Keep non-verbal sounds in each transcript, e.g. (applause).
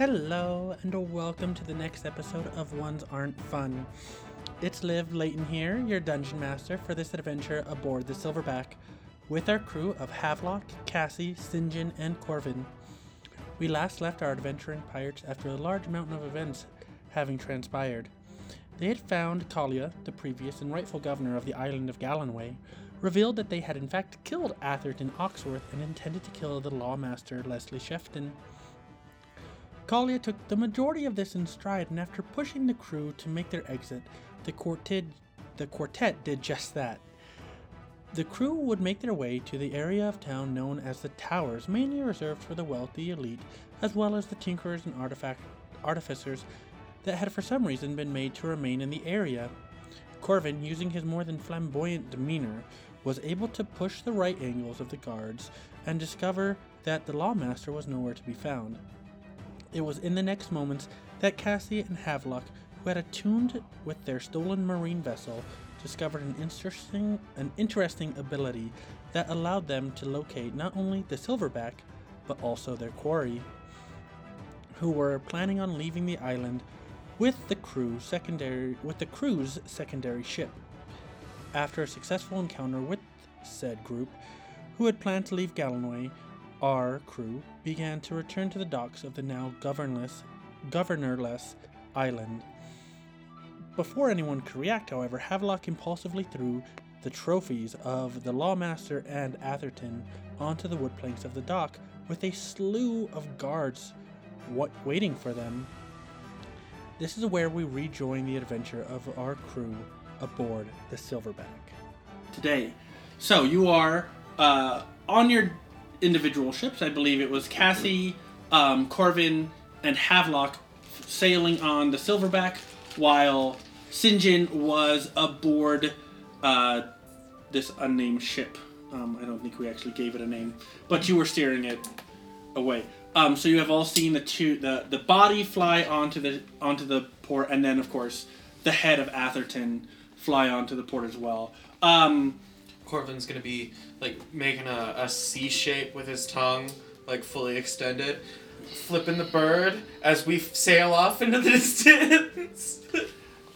Hello, and welcome to the next episode of Ones Aren't Fun. It's Liv Layton here, your dungeon master for this adventure aboard the Silverback, with our crew of Havelock, Cassie, Sinjin, and Corvin. We last left our adventuring pirates after a large mountain of events having transpired. They had found Kalia, the previous and rightful governor of the island of Gallenway, revealed that they had in fact killed Atherton Oxworth and intended to kill the lawmaster Leslie Shefton. Kalia took the majority of this in stride, and after pushing the crew to make their exit, the quartet, the quartet did just that. The crew would make their way to the area of town known as the Towers, mainly reserved for the wealthy elite, as well as the tinkerers and artifact artificers that had for some reason been made to remain in the area. Corvin, using his more than flamboyant demeanor, was able to push the right angles of the guards and discover that the lawmaster was nowhere to be found. It was in the next moments that Cassie and Havelock, who had attuned with their stolen marine vessel, discovered an interesting, an interesting ability that allowed them to locate not only the silverback, but also their quarry, who were planning on leaving the island with the crew secondary with the crew's secondary ship. After a successful encounter with said group, who had planned to leave Gallenway, our crew began to return to the docks of the now governless, governorless island. Before anyone could react, however, Havelock impulsively threw the trophies of the Lawmaster and Atherton onto the wood planks of the dock, with a slew of guards wa- waiting for them. This is where we rejoin the adventure of our crew aboard the Silverback. Today, so you are uh, on your individual ships. I believe it was Cassie, um, Corvin, and Havelock sailing on the Silverback, while Sinjin was aboard uh, this unnamed ship. Um, I don't think we actually gave it a name, but you were steering it away. Um, so you have all seen the two the, the body fly onto the onto the port, and then of course the head of Atherton fly onto the port as well. Um, Corvin's gonna be like making a, a C shape with his tongue, like fully extended, flipping the bird as we sail off into the (laughs) distance.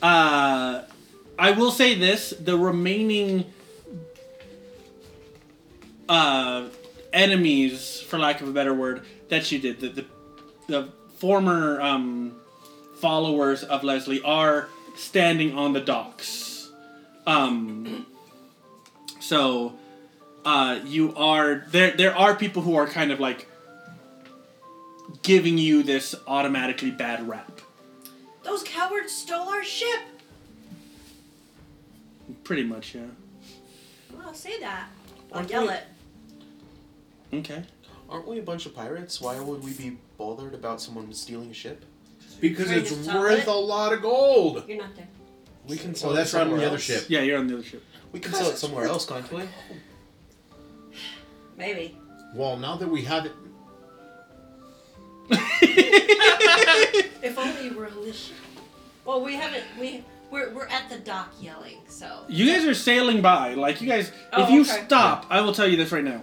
Uh, I will say this: the remaining uh, enemies, for lack of a better word, that you did, the the, the former um, followers of Leslie are standing on the docks. Um, so uh, you are there. There are people who are kind of like giving you this automatically bad rap. Those cowards stole our ship. Pretty much, yeah. Well, I'll say that. I'll Aren't yell we- it. Okay. Aren't we a bunch of pirates? Why would we be bothered about someone stealing a ship? Because it's worth it? a lot of gold. You're not there. We can oh, sell Oh, it that's right on the other ship. Yeah, you're on the other ship. We can sell it somewhere else, can't we? Maybe. Well, now that we have it, (laughs) If only you were on this ship. Well, we haven't. We we're we're at the dock yelling. So. You guys are sailing by. Like you guys, if Oh, you okay. stop, I will tell you this right now.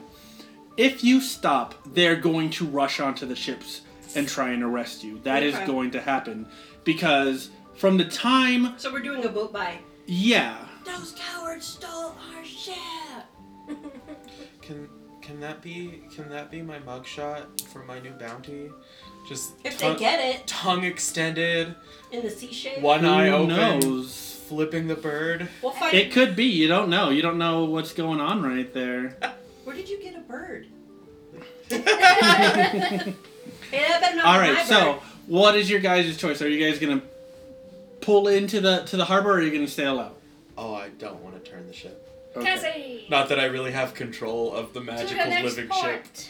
If you stop, they're going to rush onto the ships and try and arrest you. That is Okay. going to happen because from the time, So we're doing a boat by. yeah, Those cowards stole our ship. (laughs) Can can that be can that be my mugshot for my new bounty? Just If tongue, they get it tongue extended, in the C shape, one eye who open, knows? flipping the bird. we'll find. It could be. You don't know. You don't know what's going on right there. (laughs) Where did you get a bird? hey, that better not All be right. my So, what is your guys' choice? Are you guys gonna pull into the to the harbor, or are you gonna sail out? Oh, I don't want to turn the ship. Okay. Cassie! Not that I really have control of the to magical the next living port. ship.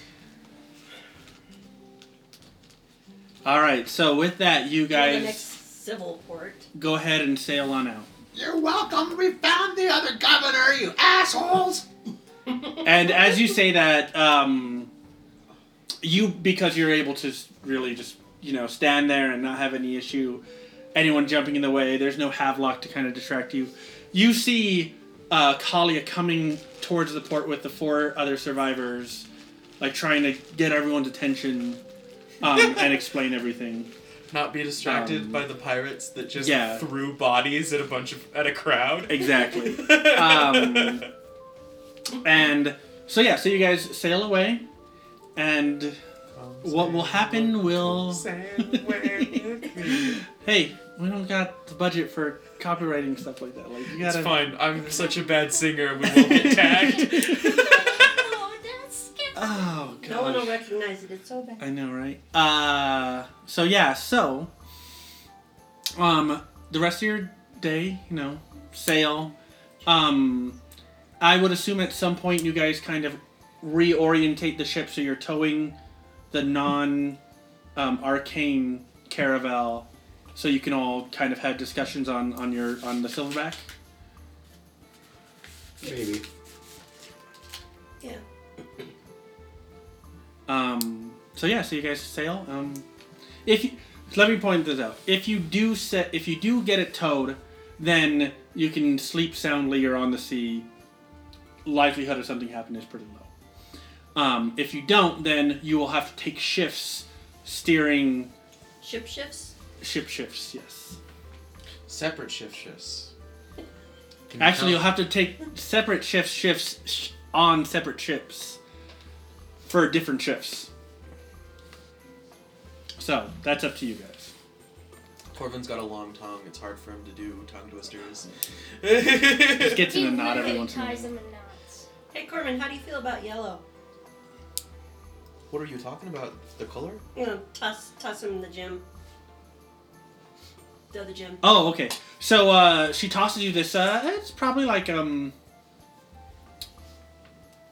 All right. So with that, you Or the guys next civil port. go ahead and sail on out. you're welcome. We found the other governor, you assholes. (laughs) and as you say that, um, you because you're able to s- really just you know stand there and not have any issue, anyone jumping in the way. There's no Havelock to kind of distract you. You see uh, Kalia coming towards the port with the four other survivors, like trying to get everyone's attention. um, (laughs) and explain everything. Not be distracted Um, by the pirates that just yeah. threw bodies at a bunch of at a crowd. Exactly. (laughs) um, and so yeah, so you guys sail away, and what will happen will. (laughs) hey, we don't got the budget for copyrighting stuff like that. Like you gotta. fine. I'm (laughs) such a bad singer. We won't get tagged. (laughs) Oh, that's scary. Oh god. No one will recognize it. It's so bad. I know, right? Uh, so yeah, so um, the rest of your day, you know, sail. Um, I would assume at some point you guys kind of reorientate the ship so you're towing the non um, arcane caravel, so you can all kind of have discussions on on your on the silverback. Maybe. Yeah. Um, so yeah, so you guys sail. Um, if you, let me point this out. If you do set, if you do get it towed, then you can sleep soundly or on the sea. Likelihood of something happening is pretty low. Um, if you don't, then you will have to take shifts steering Ship shifts. ship shifts. Yes. Separate shift shifts. Can Actually, you'll have to take separate shifts shifts sh- on separate ships for different shifts. So that's up to you guys. Corvin's got a long tongue. It's hard for him to do tongue twisters. Just gets in He a knot every literally once in a ties while. them in knots. Hey Corvin, how do you feel about yellow? What are you talking about? The color? You know, toss toss him in the gym. The other gym. Oh, okay. So uh, she tosses you this. Uh, it's probably like um,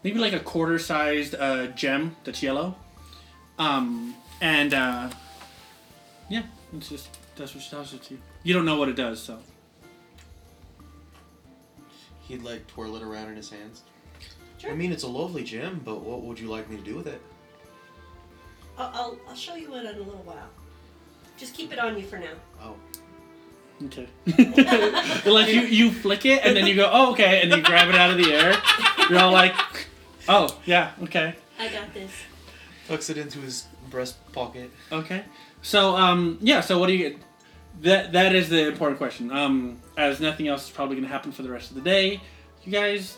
maybe like a quarter-sized uh, gem that's yellow. Um, and uh, yeah, it's just that's what she tosses it to you. You don't know what it does, so He'd like twirl it around in his hands. Sure. I mean, it's a lovely gem, but what would you like me to do with it? I'll, I'll I'll show you it in a little while. Just keep it on you for now. Oh. okay. (laughs) like you you flick it and then you go oh okay and you grab it out of the air. You're all like oh yeah okay. I got this. Tucks it into his breast pocket. Okay. So um yeah, so what do you get? That that is the important question. Um as nothing else is probably going to happen for the rest of the day, you guys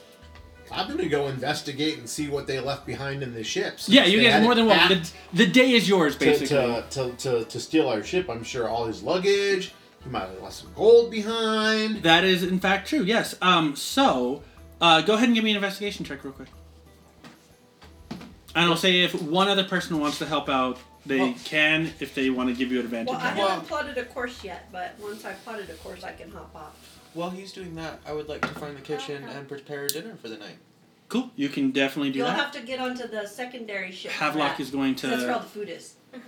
I'm gonna go investigate and see what they left behind in the ships. Yeah, you guys had more than welcome. The, the day is yours To, basically. to, to, to, to steal our ship, I'm sure all his luggage. He might have left some gold behind. That is in fact true. Yes. Um so uh go ahead and give me an investigation check real quick. And I'll say if one other person wants to help out, they Well- can if they want to give you an advantage. Well, I haven't plotted a course yet, but once I've plotted a course, I can hop off. While he's doing that, I would like to find the kitchen and prepare dinner for the night. cool. You can definitely do that. You'll that. have to get onto the secondary ship. for is going to. That's where all the food is. (laughs)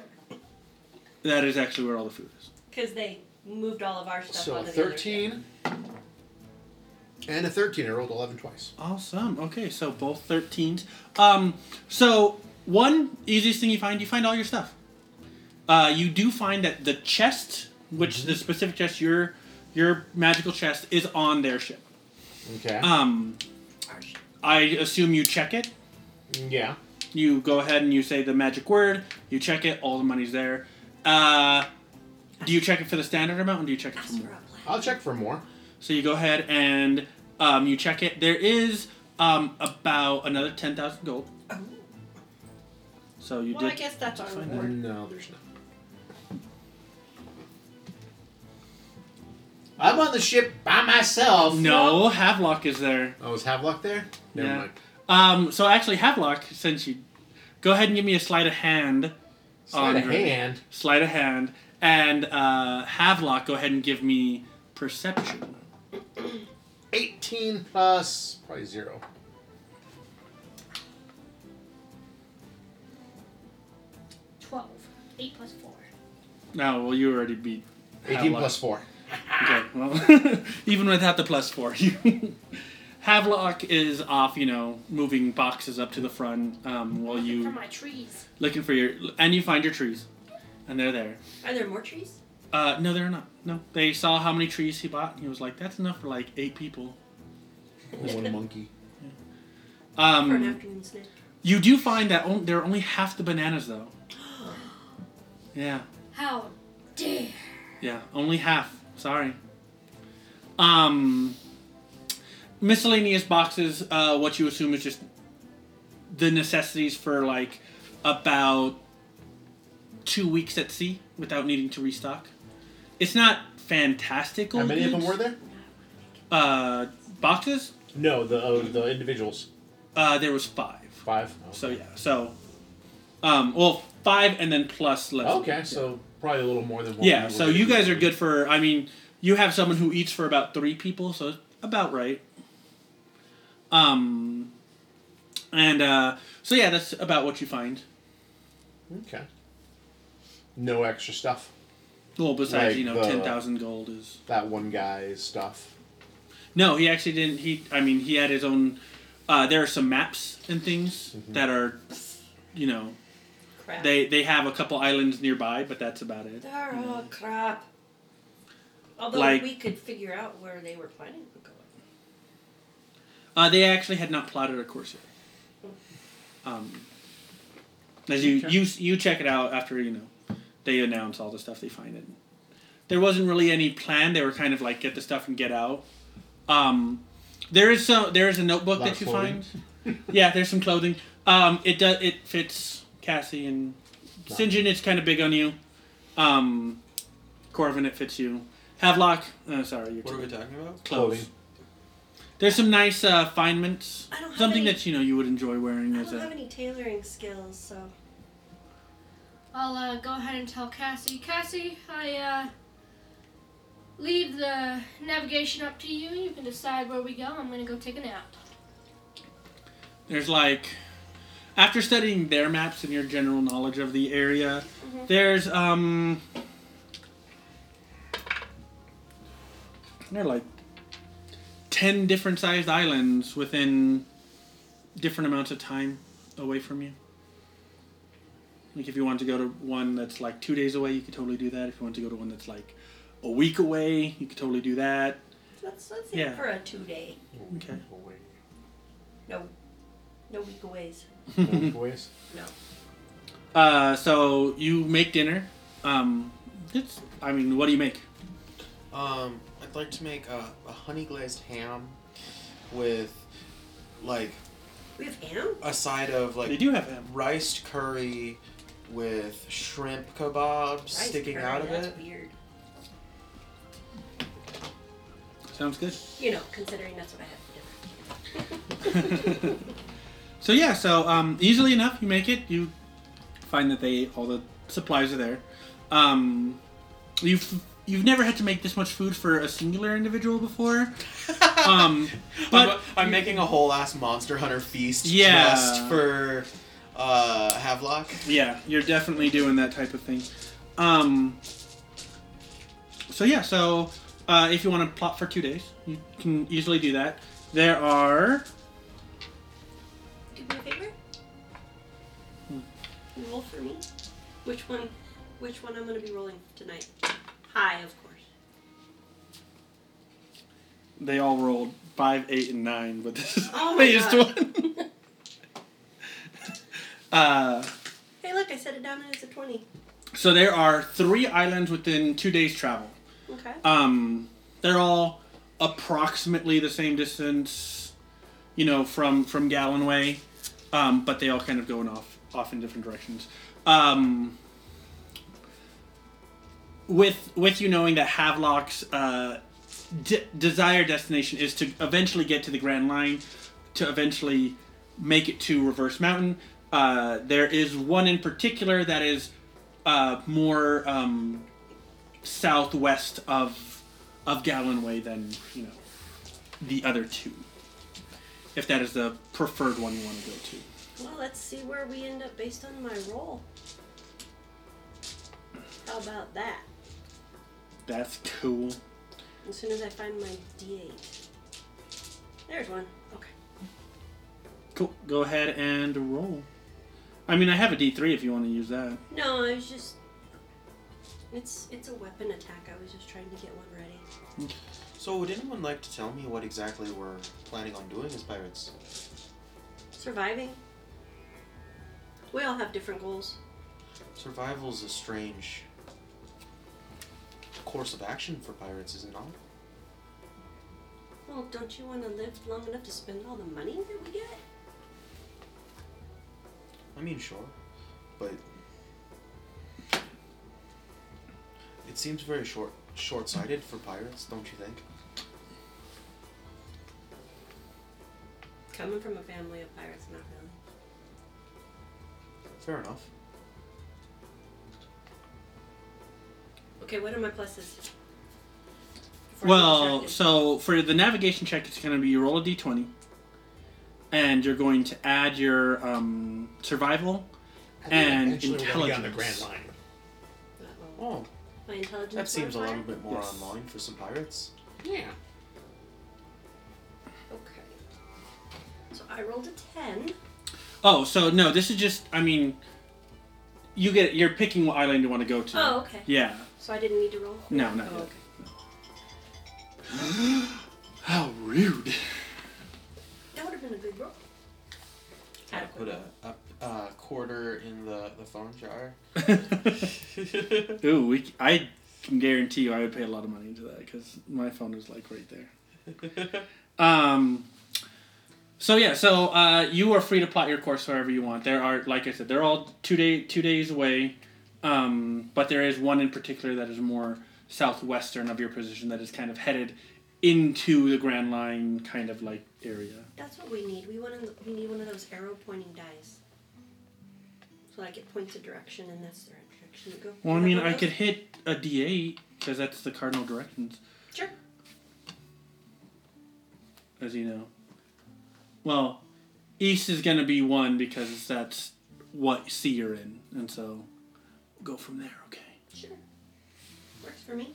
That is actually where all the food is. Because they moved all of our stuff So onto the other ship. 13 and a 13. I rolled 11 twice. Awesome. Okay, so both 13s. Um, so one easiest thing you find, you find all your stuff. Uh, you do find that the chest, which the specific chest, your your magical chest, is on their ship. Okay. Um, I assume you check it. yeah. You go ahead and you say the magic word. You check it. All the money's there. Uh, do you check it for the standard amount, or do you check it for more? for a plan. I'll check for more. So you go ahead and um, you check it. There is um, about another ten thousand gold. Oh. So you Well, I did. guess that's our find reward. No, there's not. I'm on the ship by myself. No, Havelock is there. Oh, is Havelock there? Never Yeah. mind. Um, so actually, Havelock, since you go ahead and give me a sleight of hand, Sleight of hand. sleight of hand, and uh, Havelock, go ahead and give me perception. 18 plus probably zero. Twelve. Eight plus four. No, well, you already beat. 18 Havelock. plus four. Okay, well, (laughs) even without the plus four. (laughs) Havelock is off, you know, moving boxes up to the front um, while Looking you for my trees. looking for your and you find your trees, and they're there. Are there more trees? Uh, no, they're not. No, they saw how many trees he bought. And he was like, "That's enough for like eight people." One (laughs) monkey. for an Um, afternoon snack. you do find that on, there are only half the bananas though. (gasps) Yeah. How dare. Yeah, only half. Sorry. Um, miscellaneous boxes. Uh, what you assume is just the necessities for like about two weeks at sea without needing to restock. It's not fantastic. How many of them were there? Uh, boxes. No, the uh, the individuals. Uh, there was five. Five. So yeah. So, um, well, five and then plus left. Okay, so probably a little more than one. Yeah, so you guys are good for. I mean, you have someone who eats for about three people, so about right. Um, and uh, so yeah, that's about what you find. Okay. No extra stuff. Well, besides Like you know, the- ten thousand gold is. That one guy's stuff. No, he actually didn't. He, I mean, he had his own. Uh, there are some maps and things Mhm. that are, you know, Crap. they they have a couple islands nearby, but that's about it. They're all crap. Although Like- we could figure out where they were planning on going. Uh, they actually had not plotted a course yet. Um, as you, you you check it out after you know they announce all the stuff they find it. There wasn't really any plan. They were kind of like get the stuff and get out. Um, there is so there is a notebook Lot that you clothing. find. (laughs) yeah, there's some clothing. Um, it does it fits Cassie and Sinjin. It's kind of big on you. Um, Corvin, it fits you. Havelock, uh, sorry, you're What are we talking about? close. Clothing. There's some nice uh, finements. I don't have Something any- that you know you would enjoy wearing I as don't have a. any tailoring skills, so I'll uh, go ahead and tell Cassie. Cassie, I uh, leave the navigation up to you. You can decide where we go. I'm gonna go take a nap. There's like, after studying their maps and your general knowledge of the area, Mhm. there's um. There are like ten different sized islands within different amounts of time away from you. Like if you want to go to one that's like two days away, you could totally do that. If you want to go to one that's like a week away, you could totally do that. let's let's Yeah. for a two day. Okay. No, no week aways. Boys. No. Uh, so you make dinner. Um, it's. I mean, what do you make? Um, I'd like to make a, a honey glazed ham with like We have ham. a side of like they do have ham. riced curry with shrimp kebabs Rice sticking curry, out of that's it. weird. Sounds good. You know, considering that's what I have for dinner. (laughs) (laughs) So yeah, so um, easily enough, you make it. You find that they all the supplies are there. Um, you've you've never had to make this much food for a singular individual before. (laughs) Um, but I'm, I'm making a whole ass monster hunter feast Yeah. just for uh, Havelock. yeah, you're definitely doing that type of thing. Um, so yeah, so uh, if you want to plot for two days, you can easily do that. There are Do me a favor. Hmm. Roll for me. Which one? Which one I'm going to be rolling tonight? High, of course. they all rolled five, eight, and nine, but this is (laughs) Oh the my highest God. one. (laughs) uh, Hey, look, I set it down as a twenty. so there are three islands within two days' travel. Okay. Um, they're all approximately the same distance, you know, from from Gallenway, um, but they all kind of going off off in different directions. Um, with with you knowing that Havelock's uh, de- desired destination is to eventually get to the Grand Line, to eventually make it to Reverse Mountain. Uh, there is one in particular that is uh, more um, southwest of of Gallenway than you know the other two. If that is the preferred one you want to go to. Well, let's see where we end up based on my roll. How about that? That's cool. As soon as I find my D8. There's one. Okay. Cool. Go ahead and roll. I mean, I have a D three if you want to use that. No, I was just. It's it's a weapon attack. I was just trying to get one ready. So, would anyone like to tell me what exactly we're planning on doing as pirates? Surviving. We all have different goals. Survival's a strange course of action for pirates, is it not? Well, don't you want to live long enough to spend all the money that we get? I mean, sure, but it seems very short short-sighted for pirates, don't you think? Coming from a family of pirates, not really. Fair enough. Okay, what are my pluses? Before Well, distracted. so for the navigation check, it's going to be you roll a d20, and you're going to add your um, survival. I think And eventually we're gonna get on the intelligence. Grand Line. Uh-oh. Oh, My intelligence. that seems a modifier? little bit more Yes. on for some pirates. Yeah. I rolled a ten. Oh, so no, this is just. I mean, you get you're picking what island you want to go to. Oh, okay. Yeah. So I didn't need to roll. No, no. Oh, okay. (gasps) How rude. That would have been a good roll. I put a, a, a quarter in the, the thorn jar. (laughs) Ooh, we, I can guarantee you I would pay a lot of money into that because my phone is like right there. (laughs) Um, so yeah, so uh, you are free to plot your course wherever you want. There are, like I said, they're all two day two days away, um, but there is one in particular that is more southwestern of your position that is kind of headed into the Grand Line kind of like area. That's what we need. We want to, we need one of those arrow pointing dice. So like it points a direction and that's the direction you go. Well, I mean, I could hit a D8 because that's the cardinal directions. Sure. as you know. Well, east is going to be one because that's what sea you're in, and so go from there. Okay. Sure. Works for me.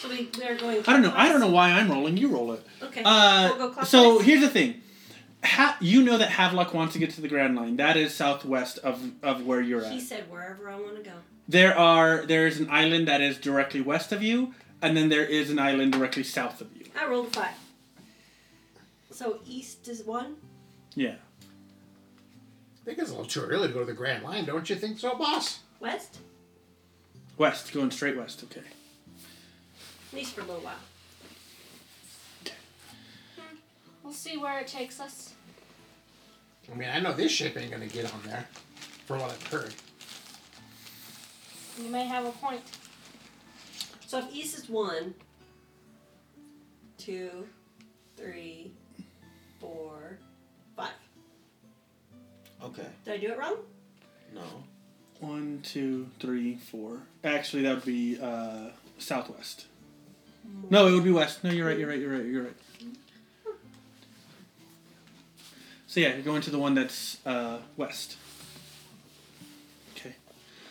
So we, we are going. I don't know. I don't know why I'm rolling. You roll it. Okay. Uh, we'll go so here's the thing. Ha- you know that Havelock wants to get to the Grand Line. That is southwest of, of where you're at. He said wherever I want to go. There are there is an island that is directly west of you, and then there is an island directly south of you. I rolled a five. So east is one. Yeah. I think it's a little too early to go to the Grand Line, don't you think so, boss? West. West, going straight west. Okay. At least for a little while. Hmm, we'll see where it takes us. I mean, I know this ship ain't gonna get on there, for what I've heard. You may have a point. So if east is one, two, three, four, five. Okay. Did I do it wrong? No. One, two, three, four. Actually, that would be uh, southwest. No, it would be west. No, you're right. You're right. You're right. You're right. So yeah, you're going to the one that's uh, west. Okay.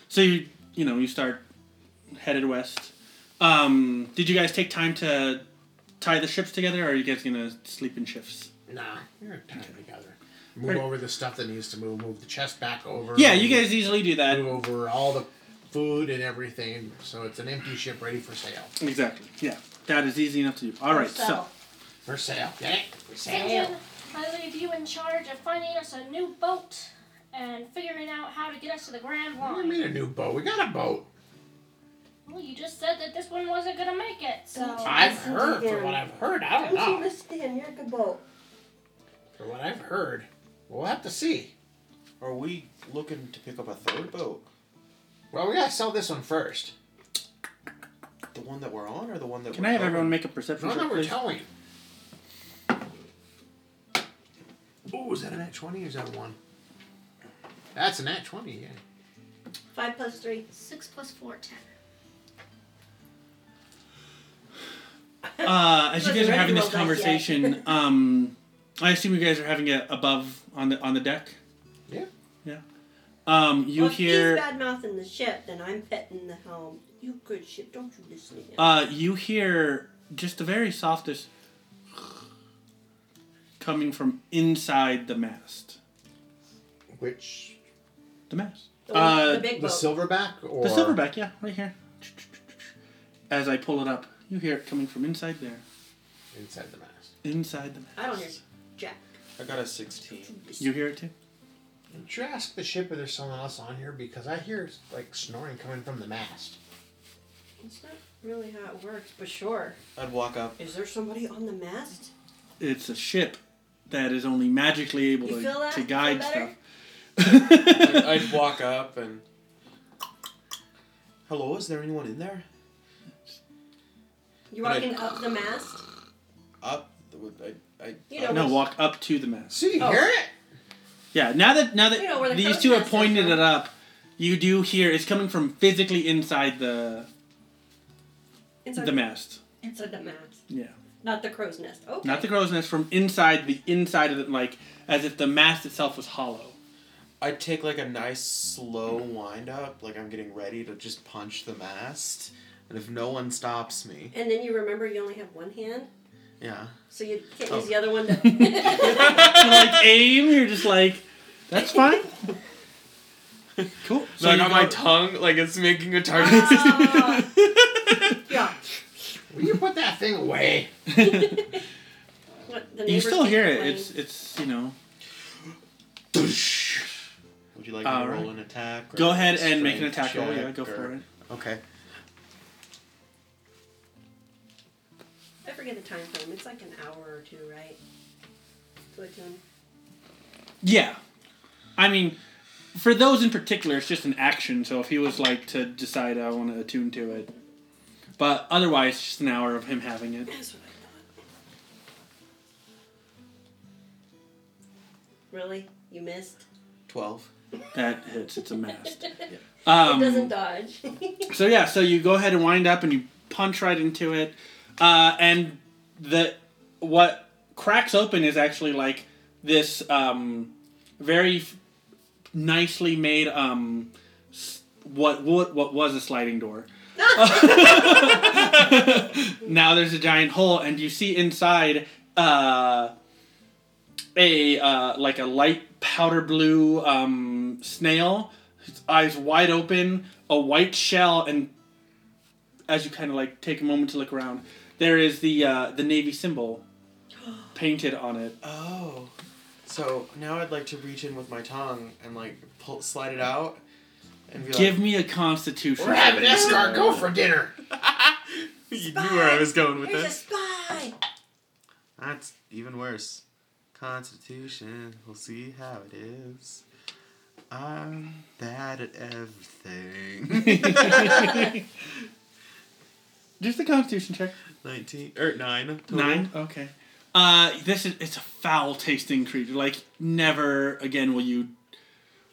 So you you know you start headed west. Um, did you guys take time to tie the ships together, or are you guys gonna sleep in shifts? Nah, we're gonna time together. Move Alright. over the stuff that needs to move. Move the chest back over. Yeah, you guys easily do that. move over all the food and everything, so it's an empty ship ready for sale. Exactly. Yeah, that is easy enough to do. All right. So. For sale. Get it? For St. I leave you in charge of finding us a new boat and figuring out how to get us to the Grand What do you Line. mean a new boat? We got a boat. Well, you just said that this one wasn't gonna make it, so. I've heard. For him. what I've heard, I don't Don't you know. listen to him? You're a good boat. For what I've heard, we'll have to see. Are we looking to pick up a third boat? Well, we gotta sell this one first. The one that we're on, or the one that Can we're I have towing? everyone make a perception No, check, no, we're please? towing. Oh, is that a nat 20 or is that a 1? That's a nat 20, yeah. Five plus three. Six plus four, ten. Uh, as you guys are having this roll dice yet. conversation, um, I assume you guys are having it above on the on the deck. Yeah. Yeah. Um, you well, if hear he's bad mouthing the ship, then I'm petting the helm. You good ship, don't you listen to him? uh, you hear just the very softest coming from inside the mast. Which. The mast. the, one- uh, the big The silverback or. The silverback, yeah, right here. As I pull it up, you hear it coming from inside there. Inside the mast. Inside the mast. I don't hear Jack. I got a 16. You hear it too? Did you ask the ship if there's someone else on here? Because I hear like snoring coming from the mast. It's not really how it works, but sure. I'd walk up. Is there somebody on the mast? It's a ship that is only magically able You to, feel that? to Feel guide better? stuff. I'd, I'd walk up and. Hello, is there anyone in there? You're And I- walking up the mast? Up. I, I, You know, no, walk up to the mast. So you Oh. hear it? Yeah, now that now that You know the these two have pointed from. it up, you do hear it's coming from physically inside the Inside the mast. Inside the mast. Yeah. Not the crow's nest. Okay. Not the crow's nest, from inside the inside of it, like as if the mast itself was hollow. I'd take like a nice slow wind up, like I'm getting ready to just punch the mast. And if no one stops me, And then you remember you only have one hand, yeah. so you can't Oh. use the other one to. (laughs) You like aim, you're just like, that's fine. Cool. So I you got my tongue like it's making a target. Ah. (laughs) yeah. Will you put that thing away? What, you still hear it. playing. It's it's you know. Would you like me to Alright. roll an attack? or Go ahead and make an strength attack roll. Yeah, go or- for it. Okay. Forget the time frame. It's like an hour or two, right? To attune. Yeah. I mean, for those in particular, it's just an action. So if he was like to decide I want to attune to it, but otherwise, it's just an hour of him having it. That's what I thought. Really? You missed? Twelve. That hits. It's a mast. (laughs) it Um, doesn't dodge. So yeah, so you go ahead and wind up and you punch right into it, uh, and the what cracks open is actually like this um, very f- nicely made um, s- what what what was a sliding door. (laughs) now there's a giant hole, and you see inside uh, a uh, like a light powder blue um, snail, its eyes wide open, a white shell, and as you kind of like take a moment to look around, there is the uh, the navy symbol (gasps) painted on it. Oh. So now I'd like to reach in with my tongue and like pull, slide it out, and be Give like, me a Constitution. We're having escargot for dinner. (laughs) you knew where I was going with Here's a this. spy! That's even worse. Constitution. We'll see how it is. I'm bad at everything. (laughs) (laughs) Just the Constitution check. Nineteen or nine. Total. Nine. Okay. Uh, this is it's a foul tasting creature. Like never again will you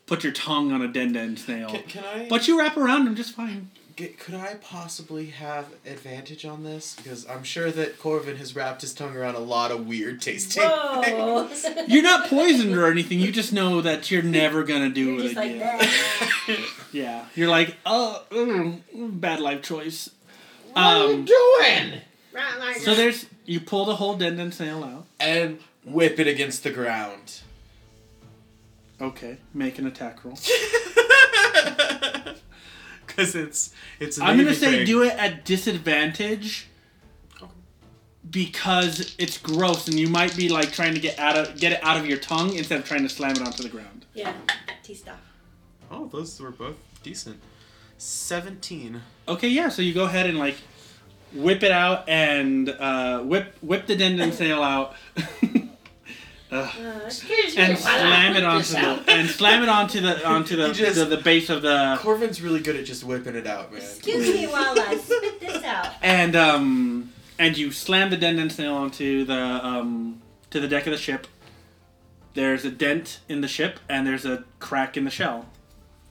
put your tongue on a den den snail. Can, can I? But you wrap around him just fine. Get, could I possibly have advantage on this? Because I'm sure that Corvin has wrapped his tongue around a lot of weird tasting. Whoa! (laughs) You're not poisoned or anything. You just know that you're never gonna do You're it just like again. that. (laughs) Yeah. You're like, oh, mm, bad life choice. What are you Um, doing? Right, so there's you pull the whole den den snail out. and whip it against the ground. Okay. Make an attack roll. (laughs) Because it's it's. I'm gonna say do it at disadvantage because it's gross and you might be like trying to get out of get it out of your tongue instead of trying to slam it onto the ground. Yeah, tea stuff. Oh, those were both decent. Seventeen. Okay, yeah. So you go ahead and like whip it out and uh, whip whip the den den snail out. (laughs) Uh, and slam it onto the and slam it onto the onto the (laughs) just- the, the base of the Corvin's really good at just whipping it out, man. excuse me while I spit this out. and um and you slam the den den snail onto the um to the deck of the ship. There's a dent in the ship and there's a crack in the shell.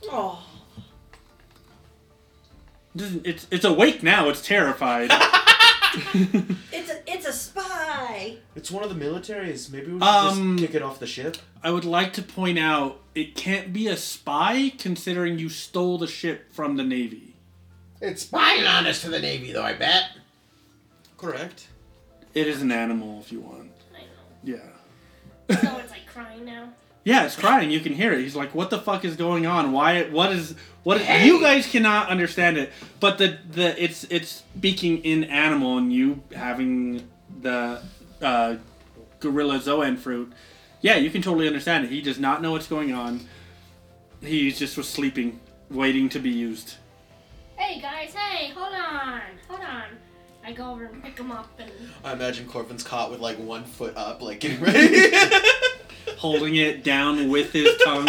Oh, It doesn't- It's it's awake now. It's terrified. (laughs) (laughs) it's a it's a spy. It's one of the militaries. Maybe we should Um, just kick it off the ship. I would like to point out it can't be a spy considering you stole the ship from the navy. It's spying on us to the Navy, though, I bet. Correct. It is an animal if you want. I know. Yeah. Someone's (laughs) like crying now. Yeah, it's crying. You can hear it. He's like, "What the fuck is going on? Why? What is? What? Is, Hey! You guys cannot understand it, but the the it's it's speaking in animal, and you having the uh, gorilla zoan fruit, yeah, you can totally understand it. He does not know what's going on. He just was sleeping, waiting to be used. Hey guys, hey, hold on, hold on. I go over and pick him up and I imagine Corvin's caught with like one foot up, like getting (laughs) ready. (laughs) Holding it down with his tongue.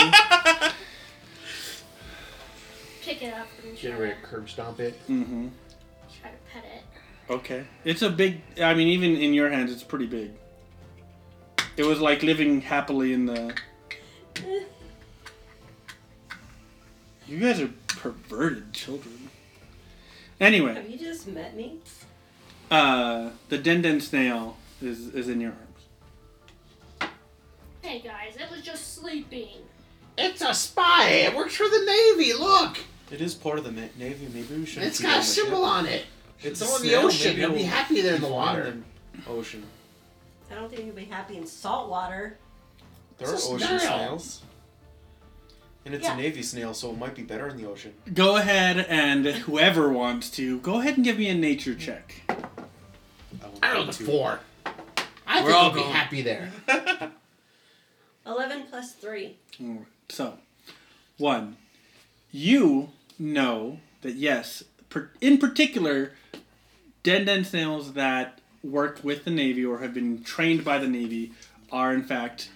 pick it up and try Get ready to, to curb stomp it. mm-hmm. try to pet it. Okay. It's a big. I mean, even in your hands, it's pretty big. It was like living happily in the. You guys are perverted children. Anyway, Have you just met me? uh, the Denden snail is is in your arms. Hey guys, it was just sleeping. It's a spy. It works for the Navy. Look, it is part of the na- navy. Maybe we should. It's got a the symbol ship. on it. It's It's a on the ocean. maybe It'll be happy there in the water. in Ocean. I don't think you'll be happy in salt water. There are It's a ocean snail. snails. And it's Yeah. a navy snail, so it might be better in the ocean. Go ahead and whoever wants to go ahead and give me a nature check. I, don't I rolled to- four. I We're think all I'll be going. happy there. (laughs) 11 plus 3. So, one, you know that yes, per, in particular, den den snails that work with the Navy or have been trained by the Navy are in fact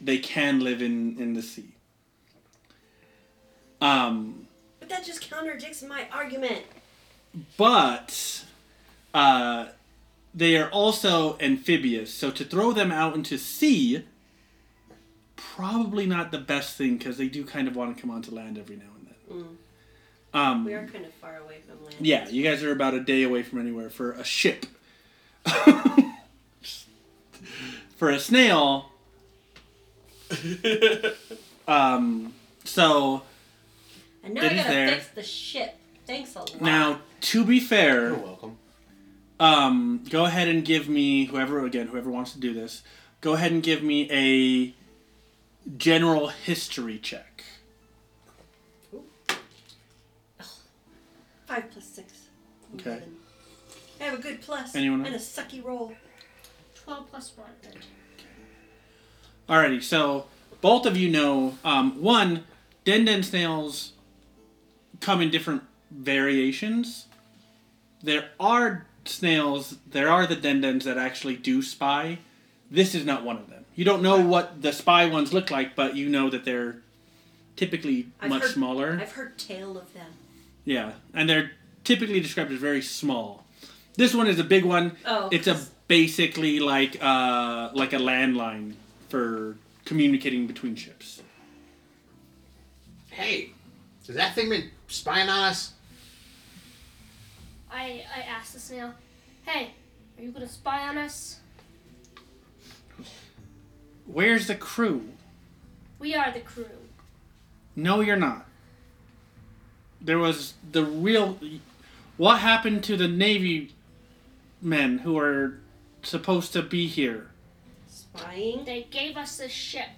they can live in in the sea. Um, But that just contradicts my argument. but uh, they are also amphibious. So to throw them out into sea, probably not the best thing because they do kind of want to come onto land every now and then. Mm. Um, We are kind of far away from land. yeah, you guys are about a day away from anywhere for a ship. (laughs) for a snail, (laughs) um, so And now I gotta there. fix the ship. Thanks a lot. now to be fair, You're welcome. Um, go ahead and give me whoever again whoever wants to do this. Go ahead and give me a general history check. 5 plus 6. Okay. 11. I have a good plus Anyone and a sucky roll. 12 plus 1. Alrighty, so both of you know um, one, Denden snails come in different variations. There are snails, there are the Dendens that actually do spy. This is not one of them. You don't know what the spy ones look like, but you know that they're typically I've much heard- smaller. I've heard tale of them. Yeah, and they're typically described as very small. This one is a big one. Oh. It's a basically like uh like a landline for communicating between ships. Hey, has that thing been spying on us? I, I asked the snail, hey, are you gonna spy on us? Where's the crew? We are the crew. No, you're not. There was the real. What happened to the Navy men who are supposed to be here? Spying? They gave us this ship.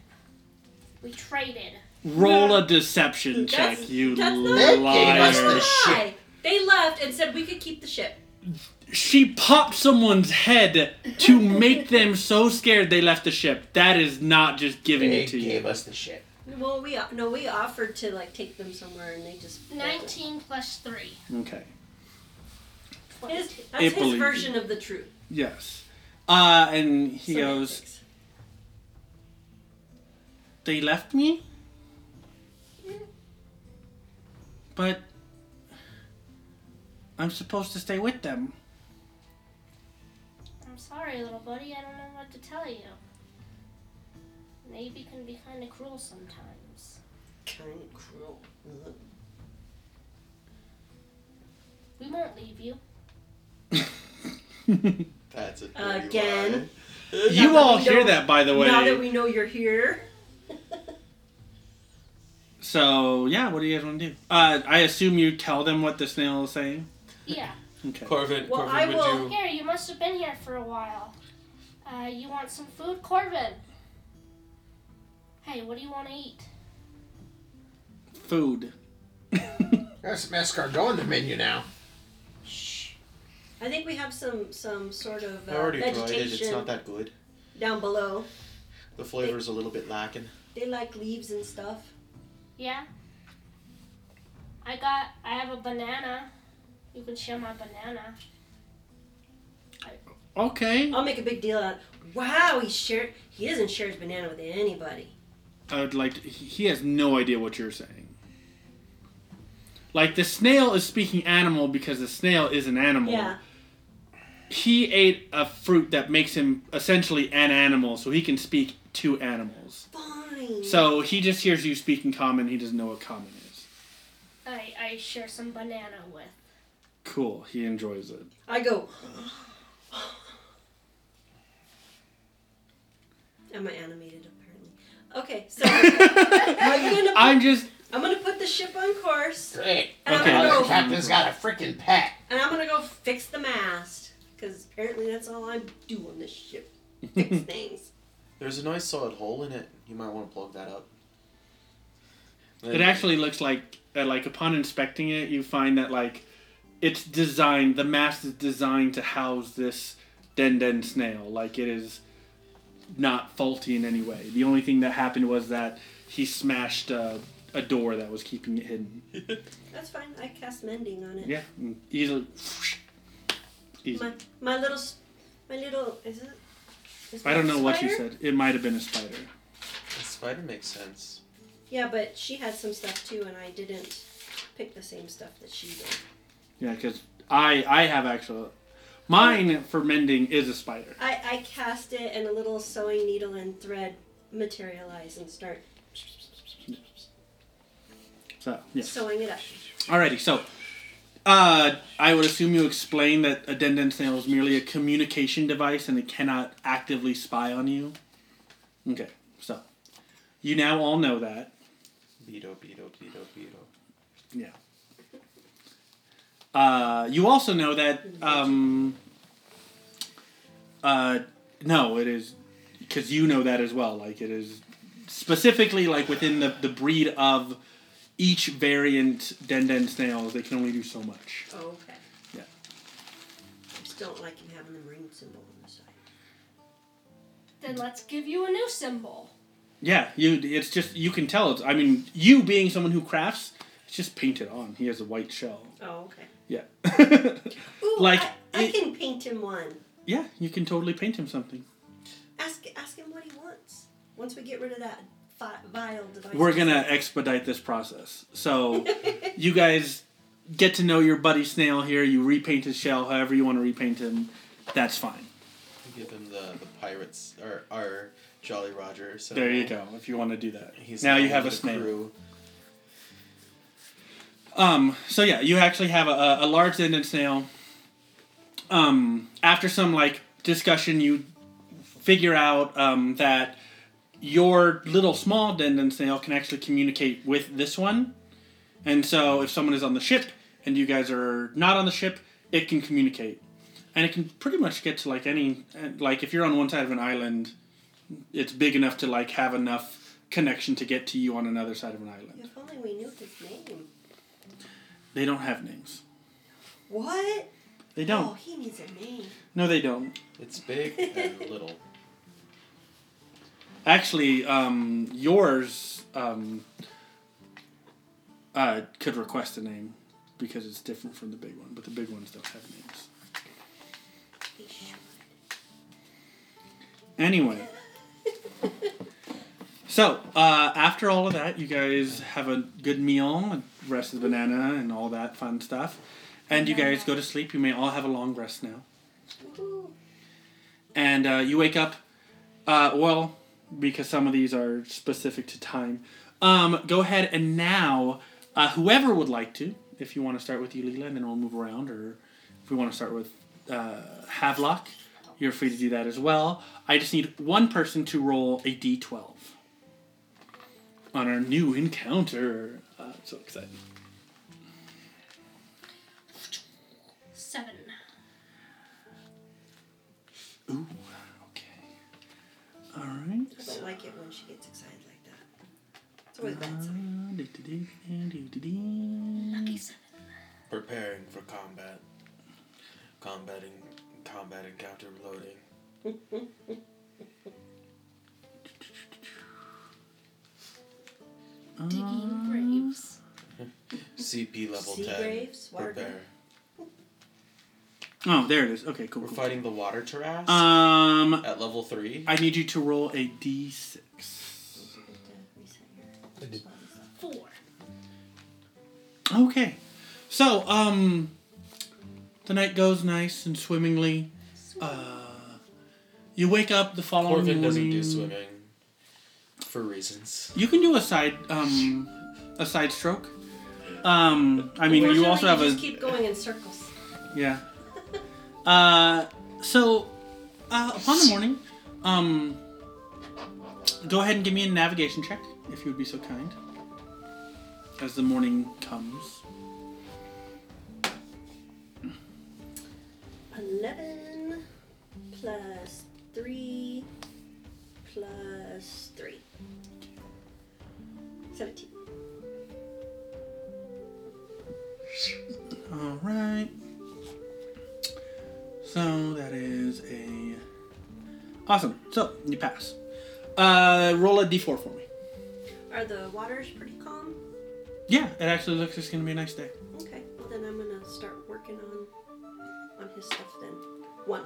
We traded. Roll a deception That's- check, you that's not- They gave us liar. the Why? They left and said we could keep the ship. She popped someone's head to make them so scared they left the ship. That is not just giving They it to gave you. us the ship. Well, we no, we offered to like take them somewhere, and they just 19 plus 3. Okay. His, that's It his version you. of the truth. Yes. Uh, and he goes, They left me? But I'm supposed to stay with them. I'm sorry, little buddy. I don't know what to tell you. Navy can be kind of cruel sometimes. Kind of cruel. Ugh. We won't leave you. (laughs) That's a Again. you that all we hear know- that, by the way. Now that we know you're here. so, yeah, what do you guys want to do? Uh, I assume you tell them what the snail is saying? Yeah. Okay. Corvin, Well, Corvin I would will- do. Here, you must have been here for a while. Uh, you want some food, Corvin? Hey, what do you want to eat? Food. Got some escargot on the menu now. Shh. I think we have some some sort of I uh, already tried it. vegetation It's not that good. down below. The flavor's a little bit lacking. They like leaves and stuff. Yeah. I got. I have a banana. You can share my banana. Okay. I'll make a big deal out. Wow, he shared. He doesn't share his banana with anybody. I would like to, he he has no idea what you're saying. Like the snail is speaking animal because the snail is an animal. Yeah. He ate a fruit that makes him essentially an animal, so he can speak to animals. Fine. So he just hears you speaking common. He doesn't know what common is. I I share some banana with. Cool. He enjoys it. I go. Am I animated? Apparently. Okay, so (laughs) I'm gonna. I'm just I'm gonna put the ship on course, Great. and Okay. I'm gonna the go. captain's got a freaking pet. And I'm gonna go fix the mast, because apparently that's all I do on this ship. Fix (laughs) things. There's a nice solid hole in it. You might want to plug that up. It actually looks like, uh, like upon inspecting it, you find that like, it's designed. The mast is designed to house this den den snail. Like it is not faulty in any way. The only thing that happened was that he smashed uh, a door that was keeping it hidden. (laughs) That's fine. I cast mending on it. Yeah, easily. Easy. My my little my little is it? Is I don't a know what you said. It might have been a spider. The spider makes sense. Yeah, but she had some stuff too, and I didn't pick the same stuff that she did. Yeah, because I I have actual. Mine for mending is a spider. I I cast it, and a little sewing needle and thread materialize and start So yeah. sewing it up. Alrighty, so uh, I would assume you explain that a den den snail is merely a communication device and it cannot actively spy on you. Okay, so you now all know that. Beto, beto, beto, beto. Yeah. Uh, you also know that. Um, uh, no, it is because you know that as well. Like it is specifically like within the, the breed of each variant den den snails, they can only do so much. Oh, okay. Yeah. I just don't like him having the ring symbol on the side. Then let's give you a new symbol. Yeah, you. It's just you can tell. It's. I mean, you being someone who crafts, it's just painted on. He has a white shell. Oh, okay. Yeah. (laughs) (laughs) Ooh, Like, I, I it- can paint him one. yeah, you can totally paint him something. Ask ask him what he wants. Once we get rid of that fi- vile device. We're gonna expedite this process. So (laughs) you guys get to know your buddy snail here. You repaint his shell however you want to repaint him. That's fine. Give him the, the pirates or our Jolly Roger. So There you go. If you want to do that. He's now you have a snail. crew. Um, so yeah, you actually have a, a, large den den snail. Um, after some like discussion, you figure out um, that your little small den den snail can actually communicate with this one, and so if someone is on the ship and you guys are not on the ship, it can communicate, and it can pretty much get to like any like if you're on one side of an island, it's big enough to like have enough connection to get to you on another side of an island. If only we knew his name. They don't have names. What? They don't. Oh, he needs a name. No, they don't. It's big and (laughs) little. Actually, um, yours um, uh, could request a name because it's different from the big one, but the big ones don't have names. He should. Anyway. (laughs) So, uh, after all of that, you guys have a good meal, rest of the banana, and all that fun stuff. And you guys go to sleep. You may all have a long rest now. And uh, you wake up. Uh, well, because some of these are specific to time. Um, go ahead and now, uh, whoever would like to, if you want to start with you, Leela, and then we'll move around, or if we want to start with uh, Havelock, you're free to do that as well. I just need one person to roll a d12 on our new encounter. Uh, I'm so excited. Seven. Ooh, okay. All right. I don't like it when she gets excited like that. It's always a bad sign. Lucky seven. Preparing for combat. Combating combat encounter loading. (laughs) Digging graves. (laughs) CP level Sea 10. graves, water Prepare. Oh, there it is. Okay, cool. We're cool. fighting the water terrace Um, at level 3. I need you to roll a d6. Four. Okay. So, um, the night goes nice and swimmingly. Uh, you wake up the following Corvin morning. doesn't do swimming for reasons. You can do a side, um, a side stroke. Um, I mean, you also have a just keep going in circles. yeah. Uh, so, uh, upon the morning, um, go ahead and give me a navigation check, if you would be so kind. As the morning comes. Eleven plus three plus three. Seventeen. All right. So that is a awesome. So you pass. Uh, roll a d4 for me. Are the waters pretty calm? Yeah, it actually looks like it's gonna be a nice day. Okay. Well, then I'm gonna start working on on his stuff then. One.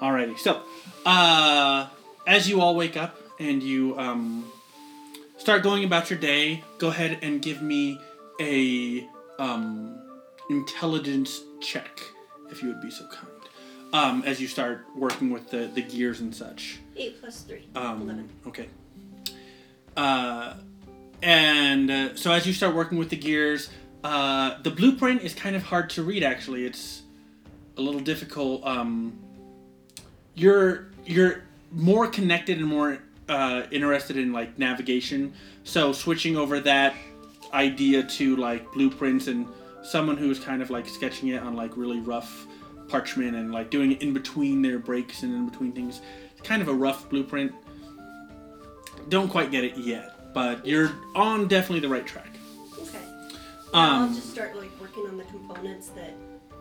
Alrighty. So, uh, as you all wake up and you um, start going about your day, go ahead and give me a um, intelligence check, if you would be so kind. Um, as you start working with the, the gears and such. Eight plus three. Um, Eleven. okay. Uh, and uh, so as you start working with the gears, uh, the blueprint is kind of hard to read. Actually, it's a little difficult. Um, you're you're more connected and more uh, interested in like navigation. So switching over that idea to like blueprints and someone who's kind of like sketching it on like really rough parchment and like doing it in between their breaks and in between things. It's kind of a rough blueprint. Don't quite get it yet, but you're on definitely the right track. Okay. Yeah, I'll Um, just start like working on the components that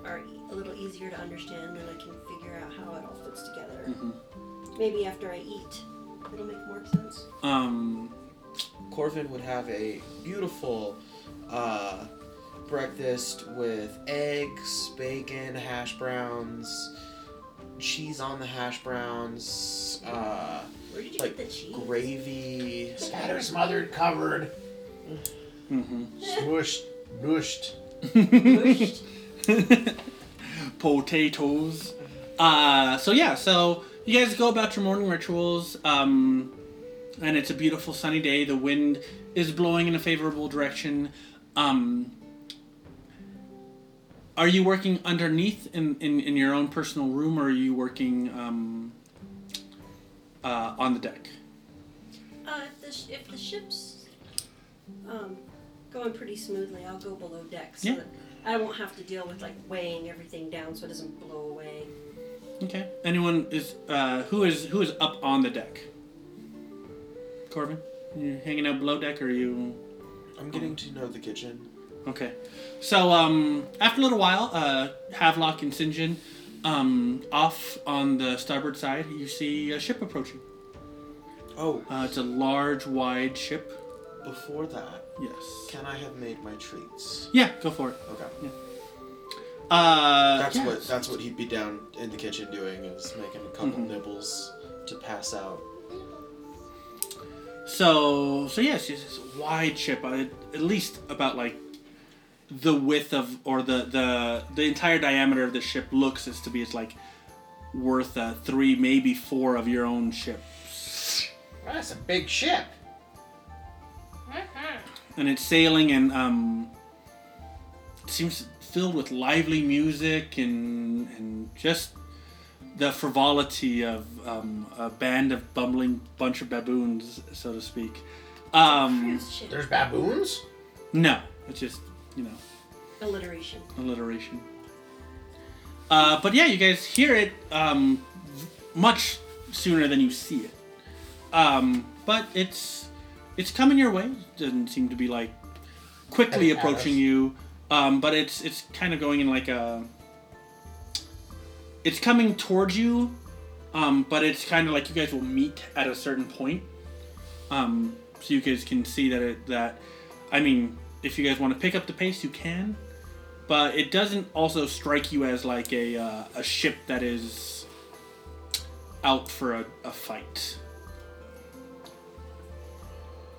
are a little easier to understand, and I can figure out how it all fits together. Mhm. Maybe after I eat, it'll make more sense. Um, Corvin would have a beautiful uh, breakfast with eggs, bacon, hash browns, cheese on the hash browns, uh, Where did you like get the cheese? gravy. Scattered, smothered, covered, mhm. smushed, mushed. Mushed. (laughs) potatoes. Uh, so yeah, so you guys go about your morning rituals, um, and it's a beautiful sunny day. The wind is blowing in a favorable direction. Um, are you working underneath in, in, in your own personal room, or are you working um, uh, on the deck? Uh, if the sh- if the ship's um, going pretty smoothly, I'll go below deck so Yeah. that I won't have to deal with like weighing everything down so it doesn't blow away. Okay. Anyone is uh, who is who is up on the deck? Corvin, you hanging out below deck, or are you? I'm getting to know the kitchen. Okay. So um, after a little while, uh, Havelock and Sinjin, um, off on the starboard side, you see a ship approaching. Oh, Uh, it's a large, wide ship. before that, Yes. can I have made my treats? Yeah, go for it. Okay. Uh, That's yeah. what that's what he'd be down in the kitchen doing is making a couple Mhm. nibbles to pass out. So, so yes, it's this wide ship, uh, at least about like the width of, or the the the entire diameter of the ship looks as to be it's like worth uh, three, maybe four of your own ship. That's a big ship. and it's sailing and um it seems filled with lively music and and just the frivolity of um, a band of bumbling bunch of baboons so to speak. Um There's baboons. no it's just you know Alliteration. alliteration. Uh but yeah you guys hear it um much sooner than you see it. Um but it's it's coming your way. It doesn't seem to be like quickly approaching you um but it's it's kind of going in like a it's coming towards you um but it's kind of like you guys will meet at a certain point um so you guys can see that it that. I mean, if you guys want to pick up the pace, you can, but it doesn't also strike you as like a uh, a ship that is out for a, a fight.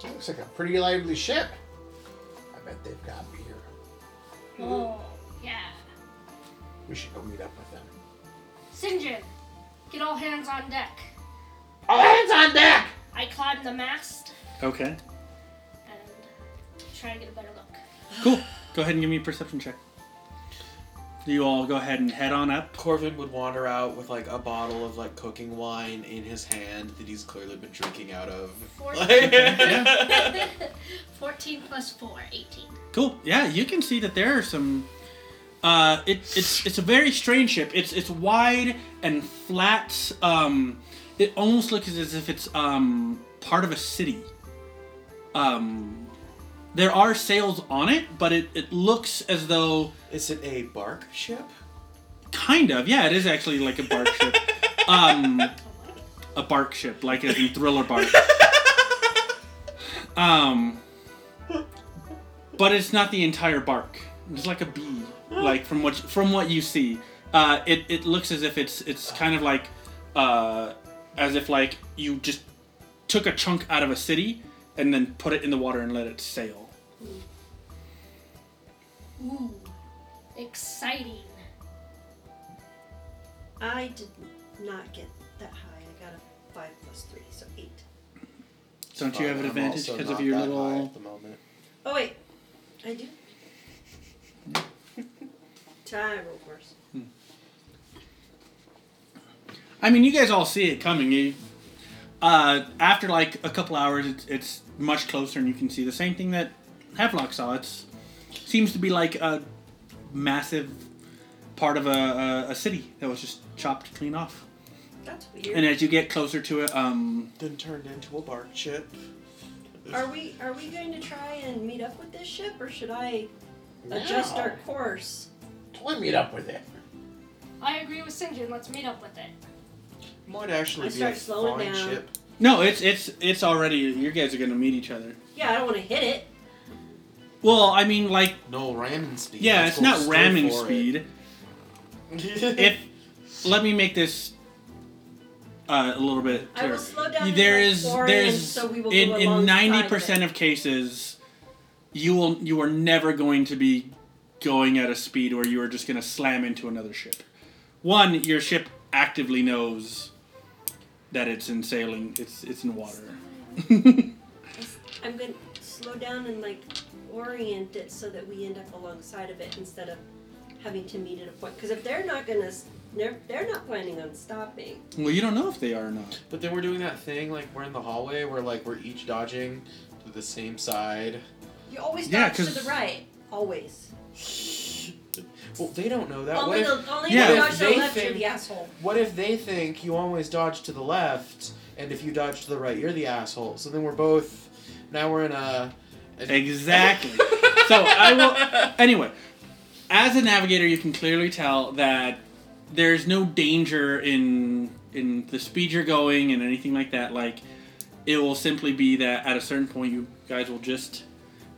Looks like a pretty lively ship. I bet they've got beer. Oh, yeah. We should go meet up with them. Sinjin, get all hands on deck. All hands on deck! I climb the mast Okay. and try to get a better look. Cool. Go ahead and give me a perception check. You all go ahead and head on up. Corvin would wander out with like a bottle of like cooking wine in his hand that he's clearly been drinking out of. Fourteen. (laughs) Yeah. (laughs) 14 plus 4, 18. Cool. Yeah, you can see that there are some. Uh, it, it's it's a very strange ship. It's it's wide and flat. Um, it almost looks as if it's um part of a city. Um, there are sails on it, but it, it looks as though Is it a bark ship? kind of yeah, it is actually like a bark ship. (laughs) Um, a bark ship, like as in thriller bark. (laughs) Um, but it's not the entire bark. It's like a bee, like from what from what you see. Uh, it it looks as if it's it's kind of like, uh, as if like you just took a chunk out of a city and then put it in the water and let it sail. Ooh, exciting. I did not get that high. I got a five plus three, so eight. Don't you have an I'm advantage also because of not your that high little? at the moment. Oh wait, I do. Try roll first. I mean, you guys all see it coming. You, uh, after like a couple hours, it's, it's much closer, and you can see the same thing that Havelock saw. It's seems to be like a massive part of a, a, a city that was just chopped clean off. That's weird. And as you get closer to it, um, Then turned into a bark ship. Are we are we going to try and meet up with this ship, or should I adjust No. our course? Totally meet up with it. I agree with Sinjin. Let's meet up with it. Might actually I be start a slowing fine down. ship. no, it's it's it's already. You guys are gonna meet each other. Yeah, I don't want to hit it. Well, I mean, like, No ramming speed. yeah, Let's it's not ramming for it. speed. (laughs) If let me make this uh, a little bit I will clearer. slow down. there like is Orient, there's so in in ninety percent of cases you will you are never going to be going at a speed where you are just going to slam into another ship one your ship actively knows that it's in sailing it's it's in water I'm going to slow down and like orient it so that we end up alongside of it instead of having to meet at a point. Because if they're not gonna, they're they're not planning on stopping. well you don't know if they are or not But then we're doing that thing like we're in the hallway where like we're each dodging to the same side. You always Yeah, dodge to 'cause- the right. Always. Well, they don't know that. What only if, the only yeah. when dodge to the left, you're the asshole. what if they think you always dodge to the left, and if you dodge to the right, you're the asshole? So then we're both. Now we're in a. an- exactly (laughs) so i will anyway as a navigator you can clearly tell that there's no danger in in the speed you're going and anything like that like it will simply be that at a certain point you guys will just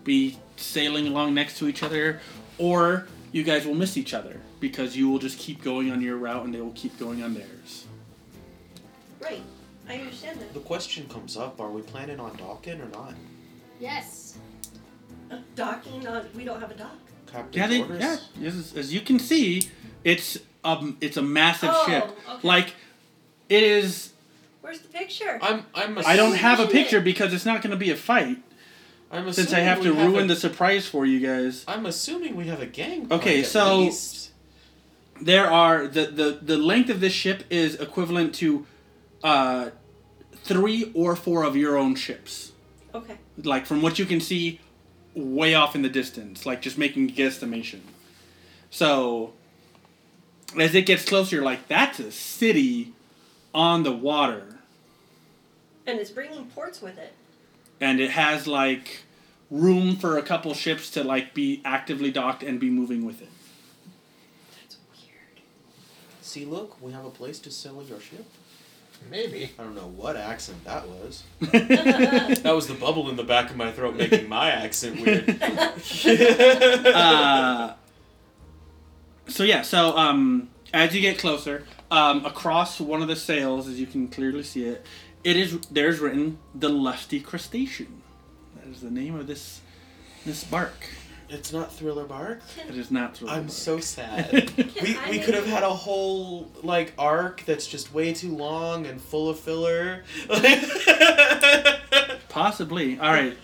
be sailing along next to each other or you guys will miss each other because you will just keep going on your route and they will keep going on theirs Right. I understand that. The question comes up: Are we planning on docking or not? Yes. Uh, docking on. We don't have a dock. Captain's yeah they orders. yeah as, as you can see it's um it's a massive Oh, ship okay. like it is Where's the picture? I'm. I'm. I don't have a Isn't it? picture because it's not going to be a fight I'm since I have to we ruin a- the surprise for you guys. I'm assuming we have a gang. Okay, at so- least. There are the the the length of this ship is equivalent to uh three or four of your own ships. Okay. Like from what you can see way off in the distance, like just making a guesstimation. So as it gets closer, you're like that's a city on the water. And it's bringing ports with it. and it has like room for a couple ships to like be actively docked and be moving with it. That's weird. See, look, we have a place to sail your ship. Maybe. I don't know what accent that was. (laughs) that was the bubble in the back of my throat making my accent weird. (laughs) uh, so yeah, so um, as you get closer, um, across one of the sails, as you can clearly see it, it is there's written the lusty crustacean. That is the name of this this bark. It's not Thriller Bark. It is not. Thriller I'm bark. so sad. (laughs) we we could have had a whole like arc that's just way too long and full of filler. (laughs) Possibly. All right,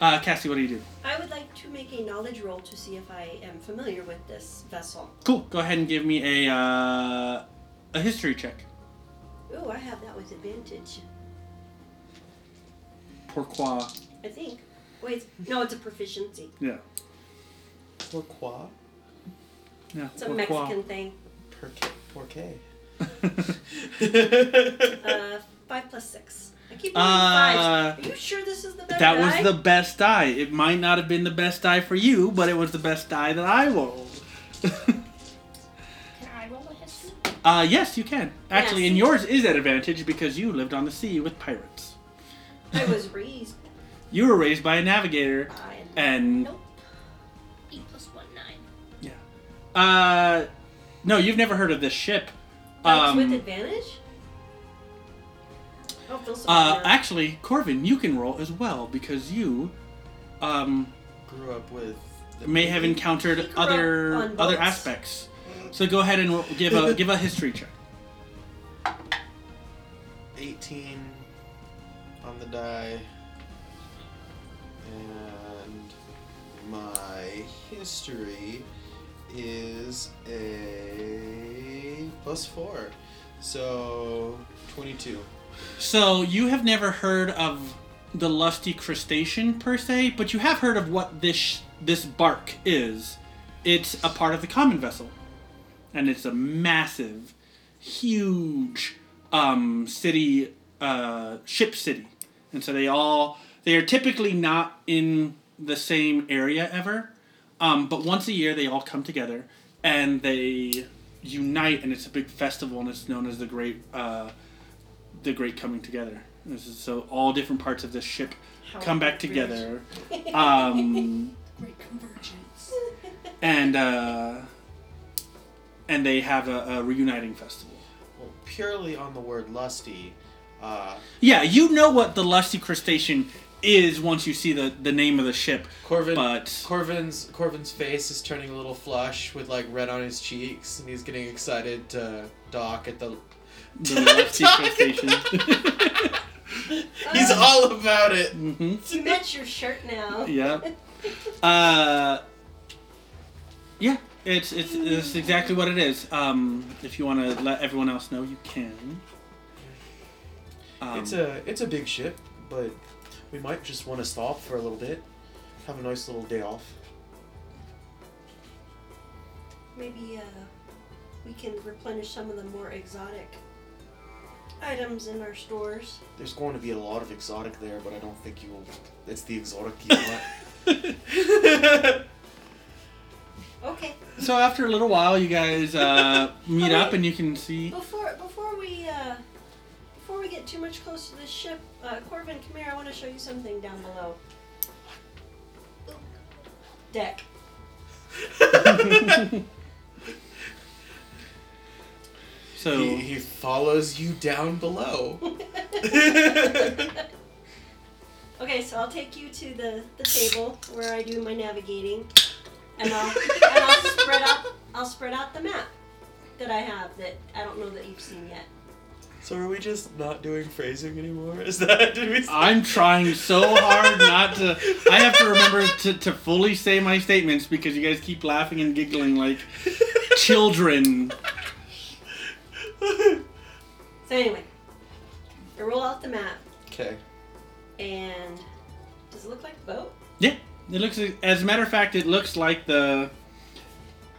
uh, Cassie, what do you do? I would like to make a knowledge roll to see if I am familiar with this vessel. Cool. Go ahead and give me a uh, a history check. Ooh, I have that with advantage. Pourquoi? I think. Wait, no, it's a proficiency. Yeah. Pourquoi? Yeah. It's a pourquoi. Mexican thing. Perque? Porque? (laughs) Uh, five plus six. I keep rolling Uh, fives. Are you sure this is the best die? That die? was the best die. It might not have been the best die for you, but it was the best die that I rolled. (laughs) Can I roll a history? uh, yes, you can. Actually, Yes. and yours is at advantage because you lived on the sea with pirates. I was raised You were raised by a navigator, by. and Nope. Uh, no, you've never heard of this ship. That Um, with advantage. Oh, feel so uh, bad actually, Corvin, you can roll as well because you, um, Grew up with. the may have encountered He grew up other other aspects. So go ahead and give a (laughs) give a history check. 18 on the die. And my history is a plus 4. So 22. So you have never heard of the lusty crustacean per se, but you have heard of what this this bark is. It's a part of the common vessel, and it's a massive, huge um, city, uh, ship city, and so they all they are typically not in the same area ever, um, but once a year they all come together and they unite, and it's a big festival, and it's known as the Great. Uh, the great coming together. This is so all different parts of this ship How come back appropriate. together, (laughs) um, Great convergence. and uh, and they have a, a reuniting festival. Well, purely on the word lusty, uh, Yeah, you know what the lusty crustacean is once you see the, the name of the ship, Corvin. but Corvin's Corvin's face is turning a little flush with like red on his cheeks, and he's getting excited to dock at the. the lusty (laughs) crustacean. He's all about it. hmm You match your shirt now. Yeah. (laughs) Uh, yeah, it's, it's it's exactly what it is. Um, if you want to let everyone else know, you can. Um, It's a it's a big ship, but we might just want to stop for a little bit, have a nice little day off. Maybe uh, we can replenish some of the more exotic items in our stores. There's going to be a lot of exotic there, but I don't think you will. It's the exotic you want. (laughs) Okay. So after a little while, you guys uh, meet Oh, up, and you can see. Before before we uh, before we get too much close to this ship, uh, Corvin, come here. I want to show you something down below. Deck. (laughs) So he, he follows you down below. (laughs) Okay, so I'll take you to the, the table where I do my navigating, and I'll and I'll spread out I'll spread out the map that I have that I don't know that you've seen yet. So are we just not doing phrasing anymore? Is that (laughs) did we? I'm trying so hard not to. I have to remember to, to fully say my statements because you guys keep laughing and giggling like children. So anyway, I roll out the map, Okay. and does it look like a boat? Yeah, it looks. As a matter of fact, it looks like the.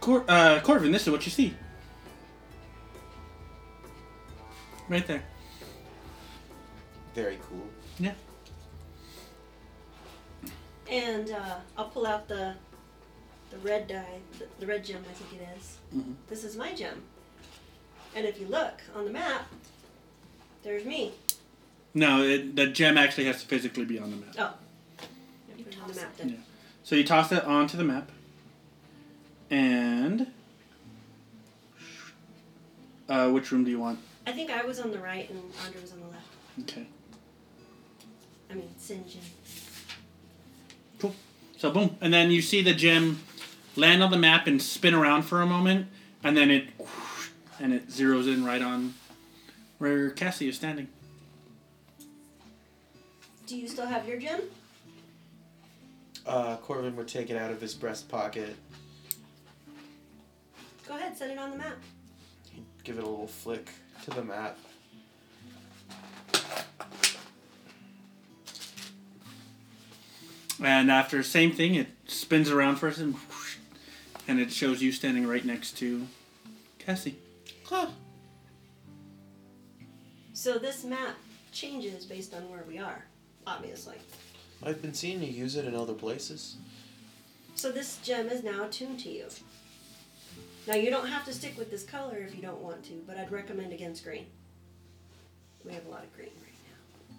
Cor- uh, Corvin, this is what you see. Right there. Very cool. Yeah. And uh, I'll pull out the the red die, the, the red gem, I think it is. Mhm. This is my gem. And if you look on the map, There's me. No, it, the gem actually has to physically be on the map. Oh. Yeah, put it on the map then. Yeah. So you toss it onto the map, and uh, which room do you want? I think I was on the right and Andre was on the left. Okay. I mean, Sinjin. Cool. So boom, and then you see the gem land on the map and spin around for a moment, and then it and it zeroes in right on where Cassie is standing. Do you still have your gem? Uh, Corvin would take it out of his breast pocket, Go ahead, set it on the map. he'd give it a little flick to the map. And after same thing, it spins around for us and and it shows you standing right next to Cassie. Huh. So this map changes based on where we are, obviously. I've been seeing you use it in other places. So this gem is now attuned to you. Now you don't have to stick with this color if you don't want to, but I'd recommend against green. We have a lot of green right now.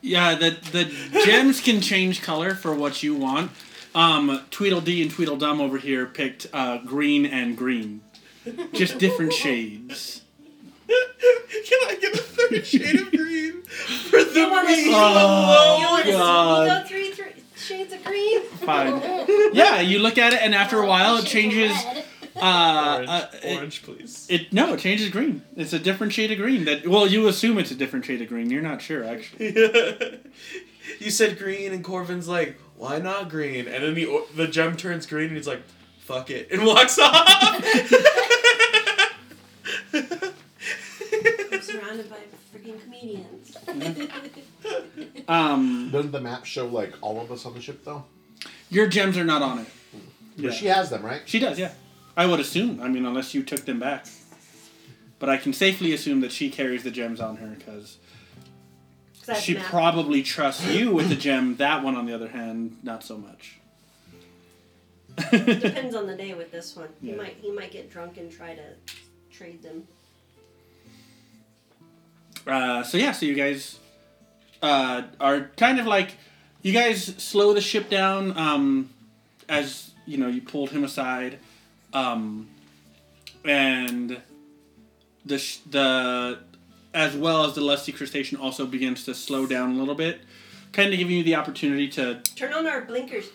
Yeah, the the gems can change color for what you want. Um, Tweedledee and Tweedledum over here picked uh, green and green, just different shades. (laughs) Can I get a third shade of green for the You wanna me see- Oh, now. You want to God. Shades of green? Fine. (laughs) Yeah, you look at it, and after a while, it changes. Uh, Orange, uh, it, orange, please. it no, it changes green. It's a different shade of green. That well, you assume it's a different shade of green. You're not sure actually. (laughs) you said green, and Corvin's like, "Why not green?" And then the the gem turns green, and he's like, "Fuck it," and walks off. (laughs) I'm surrounded by freaking comedians. (laughs) Um, Doesn't the map show like all of us on the ship though? your gems are not on it. But Yeah. she has them, right? She does, yeah. I would assume. I mean, unless you took them back. But I can safely assume that she carries the gems on her because 'Cause I have she the map. probably trusts you with the gem. That one, on the other hand, not so much. It depends (laughs) on the day with this one. He Yeah. might he might get drunk and try to trade them. Uh, so yeah, so you guys uh, are kind of like you guys slow the ship down um, as you know you pulled him aside, um, and the sh- the as well as the lusty crustacean also begins to slow down a little bit, kind of giving you the opportunity to Turn on our blinkers.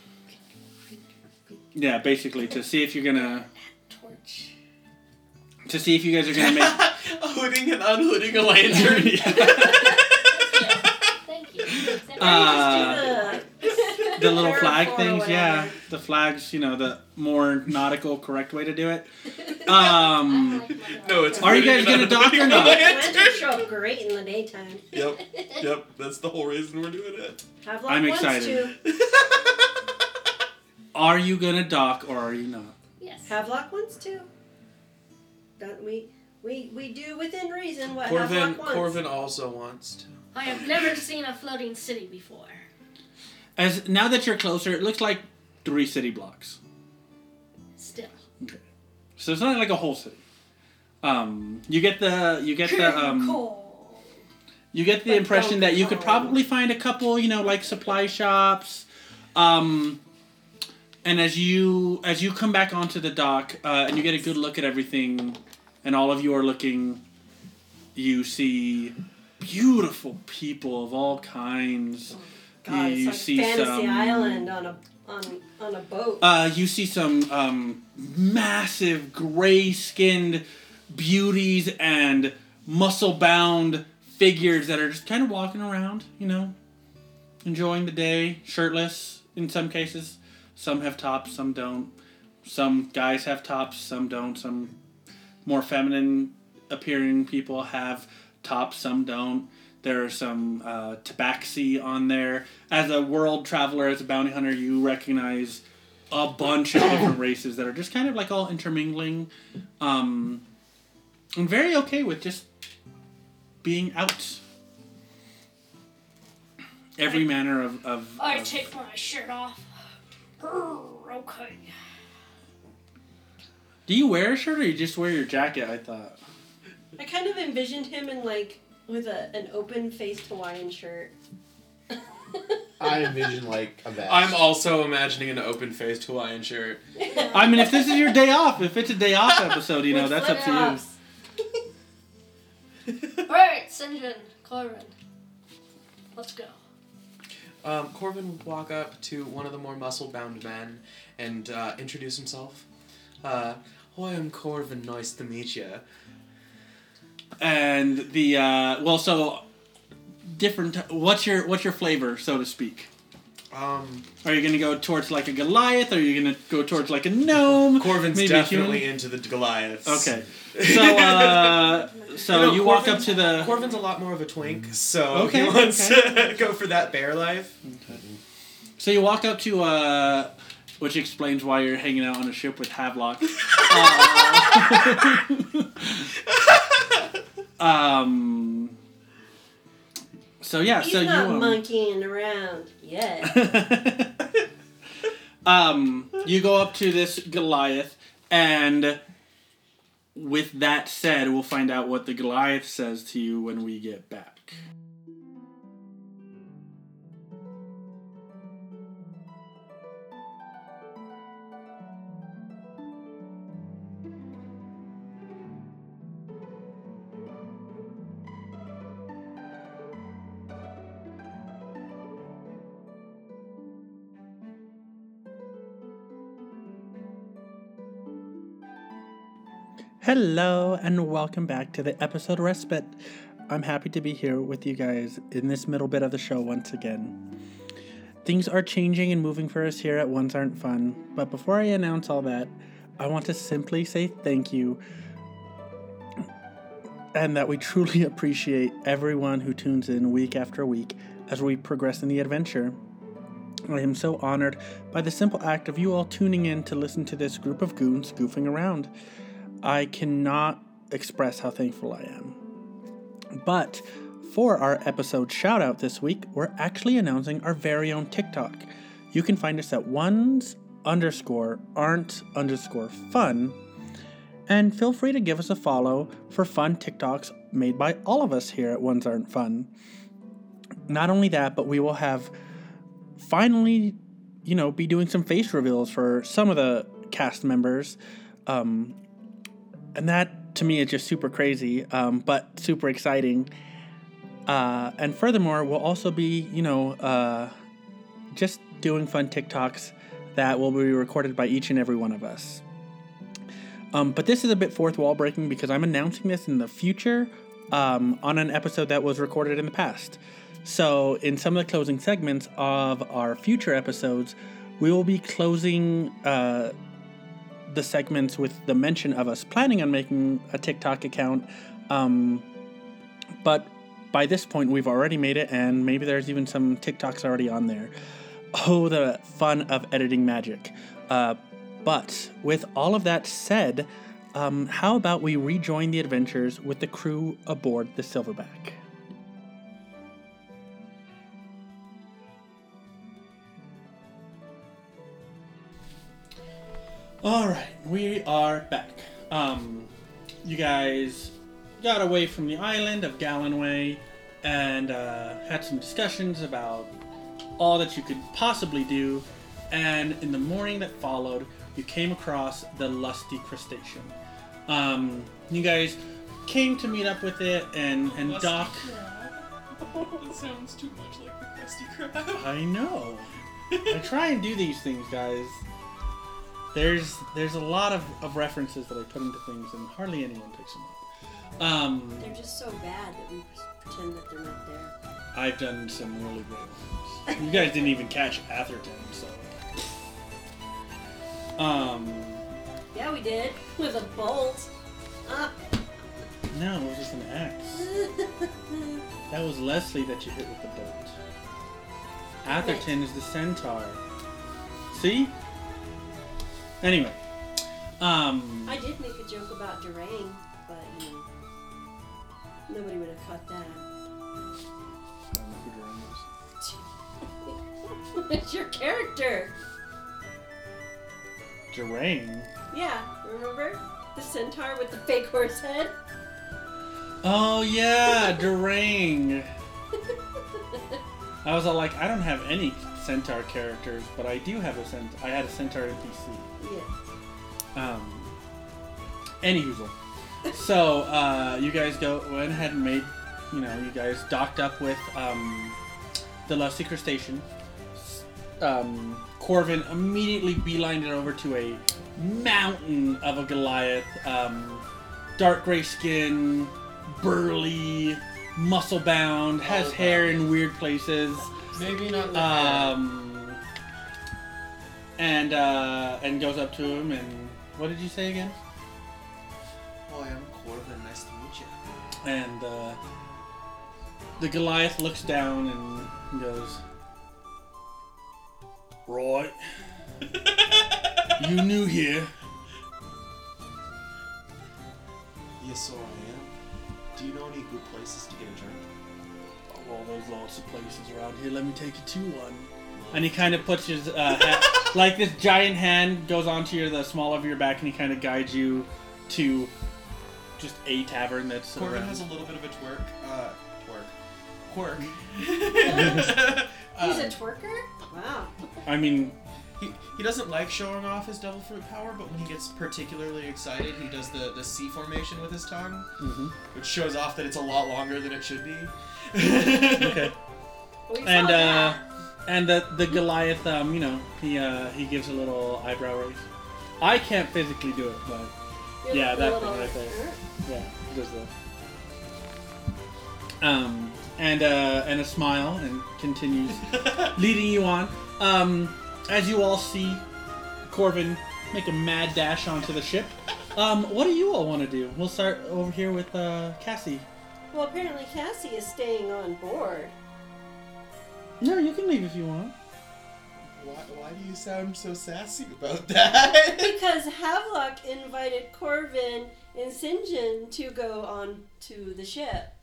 yeah basically to see if you're gonna. To see if you guys are gonna make (laughs) Hooding and unhooding a lantern. (laughs) (laughs) Thank you. Uh, the little flag things, yeah, the flags. You know, the more nautical correct way to do it. Um, No, it's. Are you guys gonna dock or not? lantern. Lanterns show up great in the daytime. Yep, yep. That's the whole reason we're doing it. Havelock I'm wants excited. to. are you gonna dock or are you not? Yes. Havelock wants to. That we we we do within reason what Corvin, Havelock wants. Corvin also wants to. I have never seen a floating city before. As now that you're closer, it looks like three city blocks. Still. Okay. So it's not like a whole city. Um, you get the you get the um, Cool. you get the But impression that you could probably find a couple, you know, like supply shops. Um, and as you as you come back onto the dock uh, and you get a good look at everything, and all of you are looking, you see beautiful people of all kinds. God, you it's see like Fantasy some- Island on a on on a boat. Uh, you see some um, massive gray-skinned beauties and muscle-bound figures that are just kind of walking around, you know, enjoying the day, shirtless in some cases. Some have tops, some don't. Some guys have tops, some don't. Some more feminine appearing people have tops, some don't. There are some uh, tabaxi on there. As a world traveler, as a bounty hunter, you recognize a bunch of different races that are just kind of like all intermingling. Um, I'm very okay with just being out. Every manner of. of, I of- take my shirt off. Okay. Do you wear a shirt or you just wear your jacket? I thought. I kind of envisioned him in like with a, an open faced Hawaiian shirt. (laughs) I envision like a vest. I'm also imagining an open-faced Hawaiian shirt. (laughs) I mean, if this is your day off, if it's a day off (laughs) episode, you know, With that's up to you. flip-flops. Alright, Sinjin, Corvin. Let's go. Um, Corvin would walk up to one of the more muscle-bound men and uh, introduce himself. Uh, Hi, I'm Corvin. Nice to meet you. And the uh, well, so different. What's your what's your flavor, so to speak? Um, Are you gonna go towards like a Goliath? Or are you gonna go towards like a gnome? (laughs) Corvin's Maybe definitely into the Goliaths. Okay. (laughs) So uh, so No, you walk up to the. Corvin's a lot more of a twink, so Okay, he wants okay. (laughs) to go for that bear life. Okay. So you walk up to uh, which explains why you're hanging out on a ship with Havelock. (laughs) Uh, um. So yeah, He's so not you um, monkeying around yet. (laughs) um, you go up to this Goliath, and with that said, we'll find out what the Goliath says to you when we get back. Hello, and welcome back to the episode Respite. I'm happy to be here with you guys in this middle bit of the show once again. Things are changing and moving for us here at Ones Aren't Fun, but before I announce all that, I want to simply say thank you and that we truly (laughs) appreciate everyone who tunes in week after week as we progress in the adventure. I am so honored by the simple act of you all tuning in to listen to this group of goons goofing around. I cannot express how thankful I am. But for our episode shout out this week, we're actually announcing our very own TikTok. You can find us at ones underscore aren't underscore fun. And feel free to give us a follow for fun TikToks made by all of us here at Ones Aren't Fun. Not only that, but we will have finally, you know, be doing some face reveals for some of the cast members. Um, and that to me is just super crazy, um, but super exciting. Uh, and furthermore, we'll also be, you know, uh, just doing fun TikToks that will be recorded by each and every one of us. Um, but this is a bit fourth wall breaking because I'm announcing this in the future um, on an episode that was recorded in the past. So, in some of the closing segments of our future episodes, we will be closing uh, the segments with the mention of us planning on making a TikTok account. Um, but by this point, we've already made it, and maybe there's even some TikToks already on there. Oh, the fun of editing magic. Uh, but with all of that said, um, how about we rejoin the adventures with the crew aboard the Silverback? All right, we are back. Um, you guys got away from the island of Gallenway and uh, had some discussions about all that you could possibly do. And in the morning that followed, you came across the lusty crustacean. Um, you guys came to meet up with it, and and Lusty Doc. (laughs) that sounds too much like the Krusty Krab. I know. I try and do these things, guys. There's there's a lot of, of references that I put into things, and hardly anyone picks them up. Um, They're just so bad that we pretend that they're not there. I've done some really great ones. You guys didn't even catch Atherton, so. Um, Yeah, we did. With a bolt. No, it was just an axe. (laughs) That was Leslie that you hit with the bolt. Atherton is the centaur. See? Anyway, um, I did make a joke about Durang, but you know, nobody would have caught that. I don't know it's your character. is. Durang? Yeah, remember the centaur with the fake horse head? Oh yeah, (laughs) Durang. (laughs) I was all like, I don't have any centaur characters, but I do have a cent. I had a centaur NPC. Um. Anyhoozle. So uh, you guys go went ahead and made, you know, you guys docked up with um, the Lusty Crustacean. Um, Corvin immediately beelined it over to a mountain of a Goliath. Um, dark gray skin, burly, muscle bound, has hair in weird places. Maybe not. Um, and uh, and goes up to him and what did you say again? Hi, I'm Corvin. Nice to meet you. And uh, the Goliath looks down and goes, "Right, you new here? Yes, so I am. Do you know any good places to get a drink? Oh, well, there's lots of places around here. Let me take you to one." And he kind of puts his uh, ha- (laughs) like this giant hand goes onto your the small of your back, and he kind of guides you to just a tavern that's Corvin around. has a little bit of a twerk. Uh, twerk. Quirk. (laughs) He's Uh, a twerker? Wow. I mean, he, he doesn't like showing off his devil fruit power, but when he gets particularly excited, he does the, the C formation with his tongue, mhm. which shows off that it's a lot longer than it should be. okay. (laughs) We and uh, that. And the the Goliath, um, you know, he uh, he gives a little eyebrow raise. I can't physically do it, but You're yeah, the that thing right there. yeah, he does that. Um, and uh, and a smile, and continues (laughs) leading you on. Um, as you all see, Corvin make a mad dash onto the ship. Um, what do you all want to do? We'll start over here with uh, Cassie. Well, apparently Cassie is staying on board. No, you can leave if you want. Why, why do you sound so sassy about that? (laughs) Because Havelock invited Corvin and Sinjin to go on to the ship.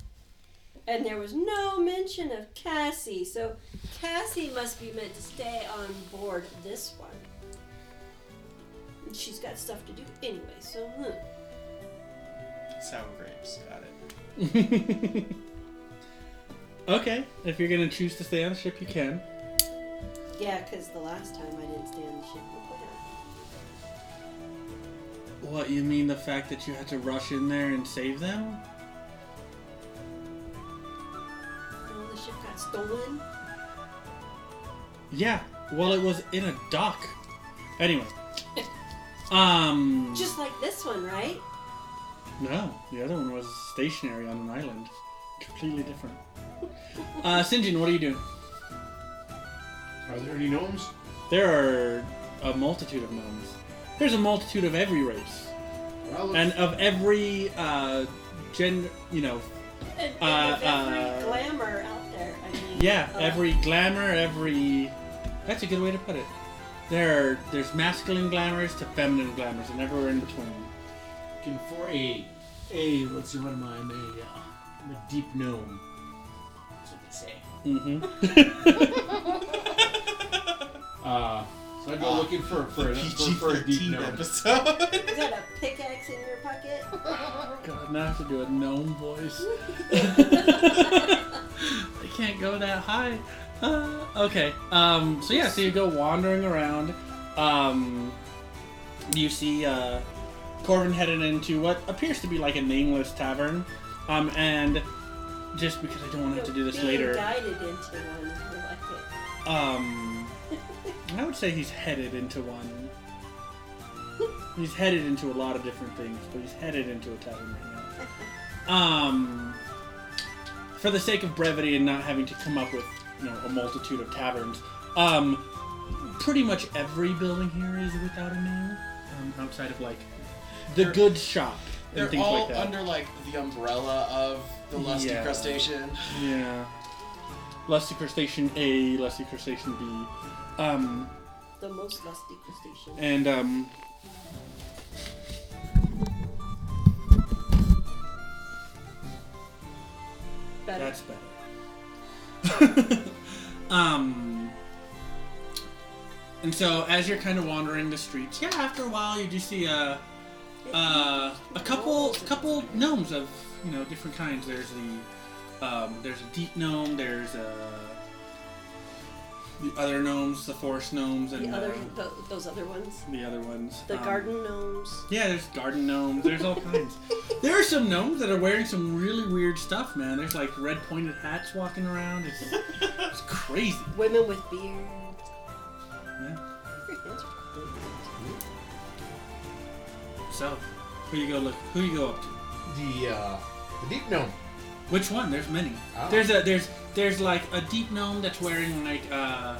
And there was no mention of Cassie, so Cassie must be meant to stay on board this one. And She's got stuff to do anyway, so hmm. Sour grapes. Got it. (laughs) okay, if you're gonna choose to stay on the ship, you can. Yeah, because the last time I didn't stay on the ship with. What you mean the fact that you had to rush in there and save them? Oh, the ship got stolen. Yeah. Well, it was in a dock. Anyway. (laughs) Um. Just like this one, right? No, the other one was stationary on an island. Completely different. Uh, Sinjin, what are you doing? Are there any gnomes? There are a multitude of gnomes. There's a multitude of every race Well, and of every uh, gender. You know, And, and Uh, every uh, glamour out there. I mean, Yeah, uh, every glamour, every. That's a good way to put it. There, are, there's masculine glamours to feminine glamours, and everywhere in between. Looking for a, a, let's see, what am I? I'm a, uh, I'm a deep gnome. Mm-hmm. (laughs) Uh, so I go Ah, looking for, for, The a, for, for a deep PG-13 gnome. episode. Is that a pickaxe in your pocket? (laughs) God, now I have to do a gnome voice. (laughs) I can't go that high. Uh, okay. Um. So yeah. So you go wandering around. Um. You see uh, Corvin headed into what appears to be like a nameless tavern. Um. And just because I don't want to have to do this Being later. guided into one. I like it. Um, I would say he's headed into one. (laughs) He's headed into a lot of different things, but he's headed into a tavern right now. (laughs) Um, for the sake of brevity and not having to come up with you know a multitude of taverns, um, pretty much every building here is without a name, um, outside of like the They're- goods shop and They're things all like that. under like the umbrella of the lusty Yeah. crustacean. yeah. Lusty Crustacean A, Lusty Crustacean B. Um, The most lusty crustacean. and um, Better. That's better. (laughs) um, and so as you're kind of wandering the streets, yeah, after a while you do see a uh, a couple, couple gnomes of you know different kinds. There's the, um, there's a deep gnome. There's uh, the other gnomes, the forest gnomes, and The other, the, those other ones. the other ones. The Um, garden gnomes. Yeah, there's garden gnomes. There's all kinds. (laughs) There are some gnomes that are wearing some really weird stuff, man. There's like red pointed hats walking around. It's, it's (laughs) crazy. Women with beards. Yeah. Your hands are good. So, who you go look? Who you go up to? The uh, the deep gnome. Which one? There's many. Oh. There's a there's there's like a deep gnome that's wearing like uh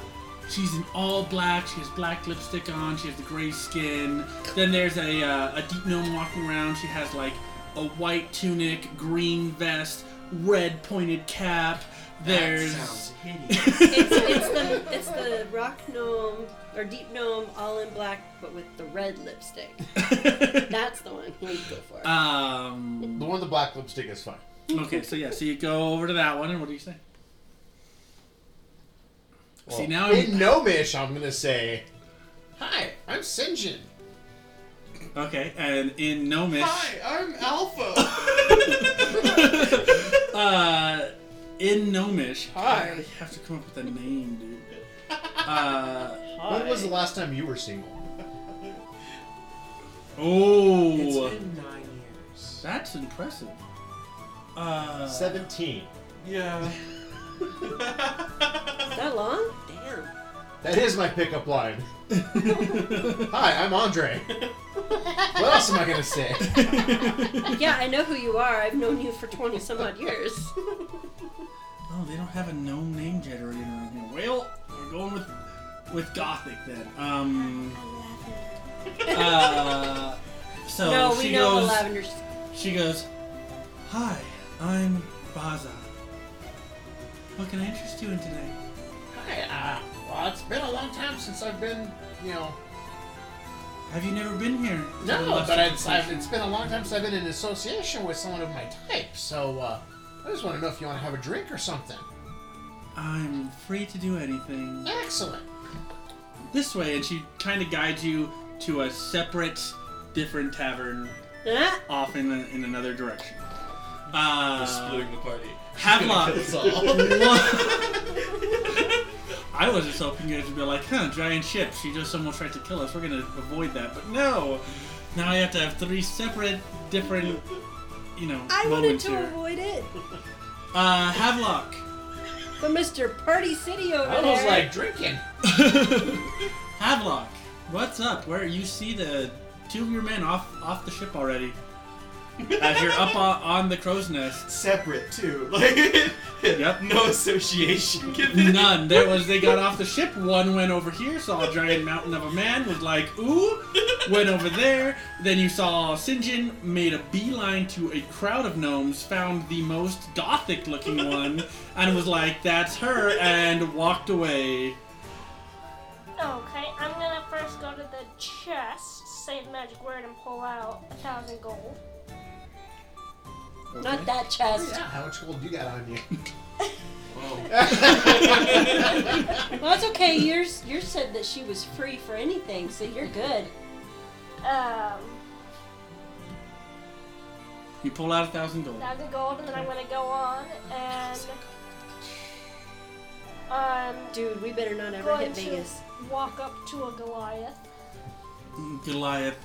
she's in all black, she has black lipstick on, she has the gray skin. Then there's a uh, a deep gnome walking around, she has like a white tunic, green vest, red pointed cap. There's That sounds hideous. It's, it's the it's the rock gnome or deep gnome all in black but with the red lipstick. (laughs) That's the one we go for. um The one with the black lipstick is fine. okay, so yeah, so you go over to that one and what do you say? See, now in Gnomish, I'm gonna say, "Hi, I'm Sinjin." Okay, and in Gnomish Hi, I'm Alpha. (laughs) uh, in Gnomish, Hi. I have to come up with a name, dude. (laughs) Uh, When was the last time you were single? oh, it's been nine years. that's impressive. Uh, Seventeen. Yeah. Is (laughs) (laughs) that long? Damn. That is my pickup line. Hi, I'm Andre. what else am I gonna say? Yeah, I know who you are. I've known you for 20 some odd years. Oh, they don't have a gnome name generator around here. Well, we're going with with Gothic then. Um, uh, so no, we she know goes. the lavenders. She goes, "Hi, I'm Baza. What can I interest you in today?" Hi, uh, well, it's been a long time since I've been, you know. Have you never been here? to the No, Lustre but it's, I've, Station? it's been a long time since I've been in association with someone of my type. So uh, I just want to know if you want to have a drink or something. I'm free to do anything. Excellent. This way, and she kind of guides you to a separate, different tavern Ah, off in, a, in another direction. Uh, We're splitting the party. Havelock. Kill us. (laughs) I was just hoping you guys would be like, huh, giant ship. She just almost tried to kill us. We're gonna avoid that, but no. Now I have to have three separate, different, you know, I wanted to here. avoid it. Uh, Havelock. But Mr. Party City over I there. was like drinking. (laughs) Havelock, what's up? Where you see the two of your men off off the ship already? As you're up (laughs) on, on the crow's nest. Separate too. (laughs) Like Yep. no association given. None. There was. They got off the ship. One went over here, saw a giant mountain of a man, was like, "Ooh," went over there. Then you saw Sinjin made a beeline to a crowd of gnomes, found the most gothic-looking one, and was like, "That's her," and walked away. Okay, I'm gonna first go to the chest, say the magic word, and pull out a thousand gold. Not that chest. Yeah, how much gold you got on you? Well, that's okay. Yours, yours said that she was free for anything, so you're good. Um, You pull out a thousand gold. thousand gold, and then I'm gonna go on and um Dude, we better not ever going hit to Vegas. Walk up to a Goliath Goliath.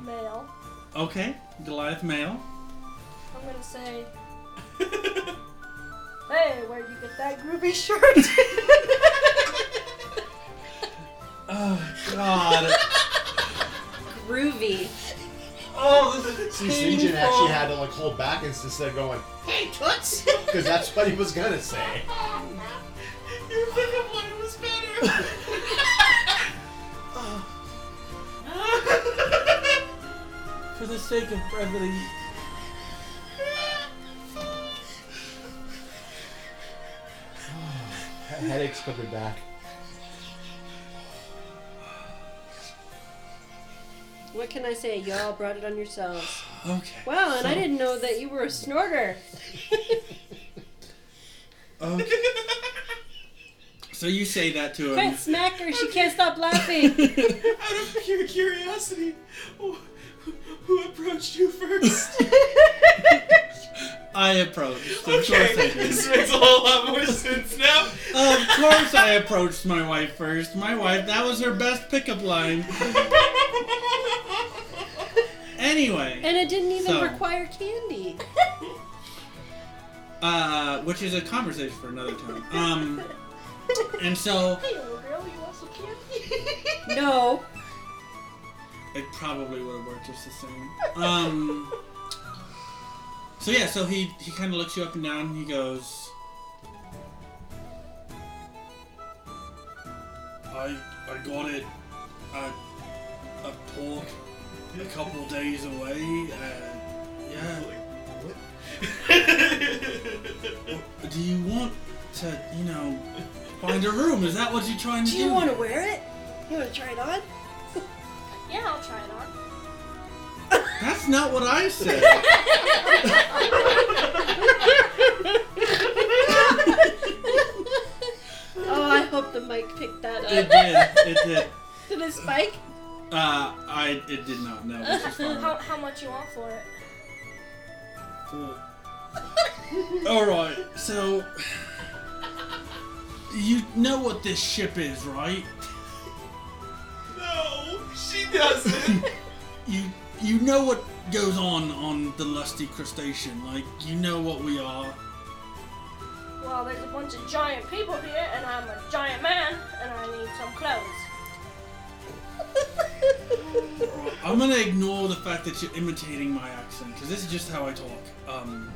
male. Okay, Goliath male. I'm gonna say, (laughs) "Hey, where'd you get that groovy shirt?" (laughs) Oh God. Groovy. Oh, this is See, Sinjin actually had to like hold back instead of going, "Hey, toots," because that's what he was gonna say. Your pickup line was better. (laughs) (laughs) For the sake of brevity. (sighs) Headaches coming back. What can I say? Y'all brought it on yourselves. (sighs) Okay. Wow, and I didn't know that you were a snorter. (laughs) Okay. So you say that to him. Quit smack her. She can't stop laughing. (laughs) Out of pure curiosity, wh- Who approached you first? (laughs) I approached. Of okay, course I did. this makes a whole lot more sense now. Of course I approached my wife first. My wife, that was her best pickup line. Anyway, And it didn't even So. require candy. uh, which is a conversation for another time. Um, and so (laughs) Hey, little girl, you want some candy? No. it probably would have worked just the same. Um, so yeah, so he he kind of looks you up and down. He goes, I I got it at a port a couple days away. And yeah. (laughs) Do you want to, you know, find a room? Is that what you're trying to Do do? you want to wear it? You want to try it on? (laughs) yeah, I'll try it on. That's not what I said. (laughs) Oh, I hope the mic picked that it up. did. It did. (laughs) Did it spike? Uh, I it did not. No, which is fine. How, how much you want for it? Cool. All right. So you know what this ship is, right? no, she doesn't. (laughs) (laughs) You you know what goes on on the lusty crustacean. Like you know what we are. Well, there's a bunch of giant people here, and I'm a giant man, and I need some clothes. (laughs) I'm gonna ignore the fact that you're imitating my accent because this is just how I talk. Um,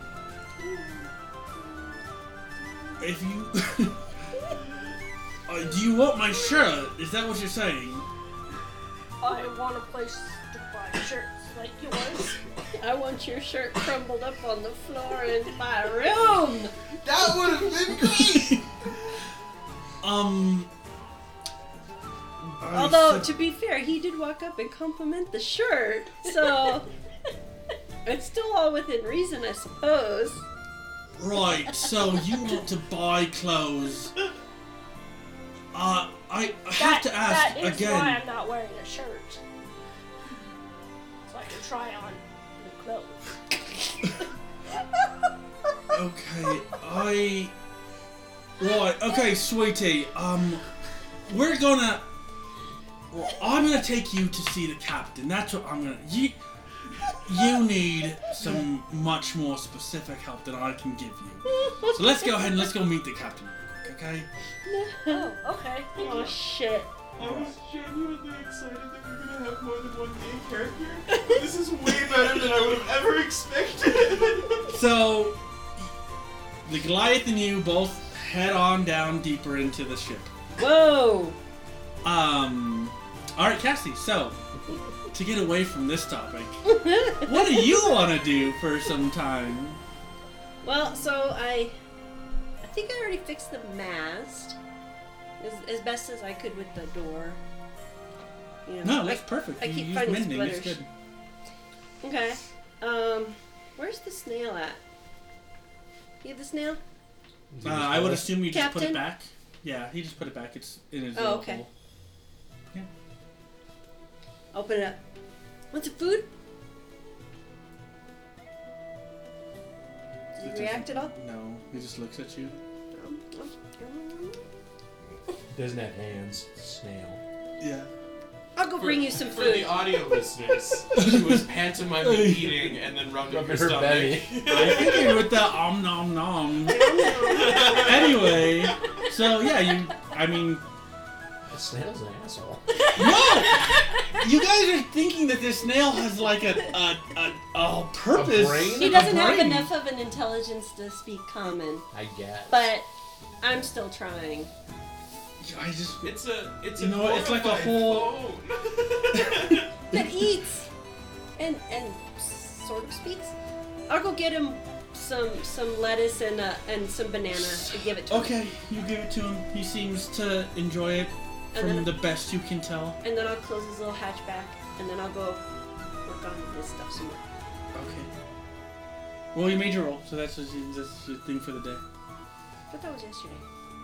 if you, uh, do you want my shirt? Is that what you're saying? I want a place to buy shirts like yours. (laughs) I want your shirt crumbled up on the floor in my room. that would have been great. (laughs) Um. I Although, said- to be fair, he did walk up and compliment the shirt, so (laughs) it's still all within reason, I suppose. right, so you want to buy clothes? Uh, I, I have That, to ask that is again. why I'm not wearing a shirt. So I can try on new clothes. Okay, I. Right, okay, sweetie. Um, we're gonna. well, I'm gonna take you to see the captain. That's what I'm gonna. You, you need some much more specific help than I can give you. So let's go ahead and let's go meet the captain real quick, okay? Oh, okay. Thank Oh you. shit. I was genuinely excited that we we're gonna have more than one main character. This is way better than I would have ever expected. So, the Goliath and you both head on down deeper into the ship. Whoa! Um. All right, Cassie. So, to get away from this topic, what do you want to do for some time? Well, so I, I think I already fixed the mast as, as best as I could with the door. You know, No, I- that's perfect. I you keep use finding mending. It's splitters. good. Okay. Um, where's the snail at? You have the snail? Uh, I would assume you just put it back. Yeah, he just put it back. It's in his Oh, little okay. hole. Open it up. Want some food? Did It he react at all? No, he just looks at you. Doesn't have hands. Snail. Yeah. I'll go bring you some food. For the food. audio listeners, she was pantomiming (laughs) eating and then rubbing, Rubbing her, her stomach. belly. (laughs) I figured with the om nom nom. (laughs) anyway, so yeah, you. I mean, A snail's an asshole. (laughs) no. You guys are thinking that this snail has like a a a, a purpose. brain? He doesn't have brain. enough of an intelligence to speak common, I guess. but I'm still trying. I just it's a it's You a know it's like a whole- that (laughs) eats and and sort of speaks. I'll go get him some some lettuce and uh, and some banana and give it to him. Okay, you give it to him. He seems to enjoy it And from then- the best you can tell. And then I'll close this little hatchback and then I'll go work on his stuff some more. Okay. Well, you made your roll, so that's just, that's your thing for the day. I thought that was yesterday.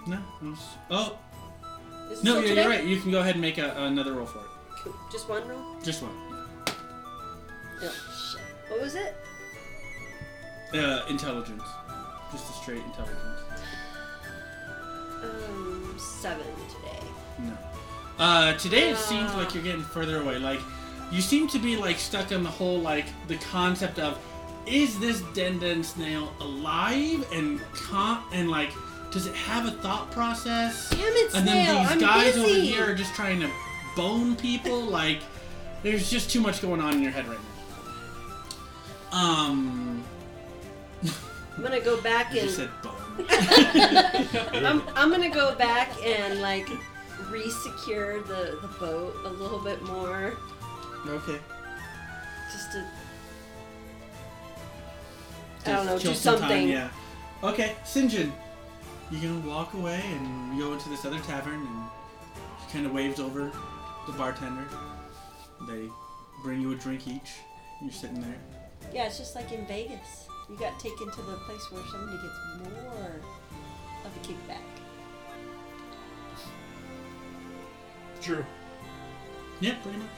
No. Oh Is no, yeah, today? you're right. You can go ahead and make a, another roll for it. Cool. Just one roll? Just one. Oh, shit. What was it? Uh, intelligence. Just a straight intelligence. Um, seven today. No. Uh, today it seems like you're getting further away. Like, you seem to be like stuck on the whole like the concept of, is this den den snail alive and con and like, does it have a thought process? Damn it, snail! And then these I'm guys busy. over here are just trying to bone people. Like, there's just too much going on in your head right now. Um, I'm gonna go back (laughs) I just and said bone. (laughs) I'm, I'm gonna go back and like re-secure the the boat a little bit more, okay. just to. I don't know, do some something. Time, yeah. Okay, Sinjin, you can walk away and go into this other tavern, and she kind of waves over the bartender. They bring you a drink each. You're sitting there. Yeah, it's just like in Vegas. You got taken to the place where somebody gets more of a kickback. True. Yeah, pretty much.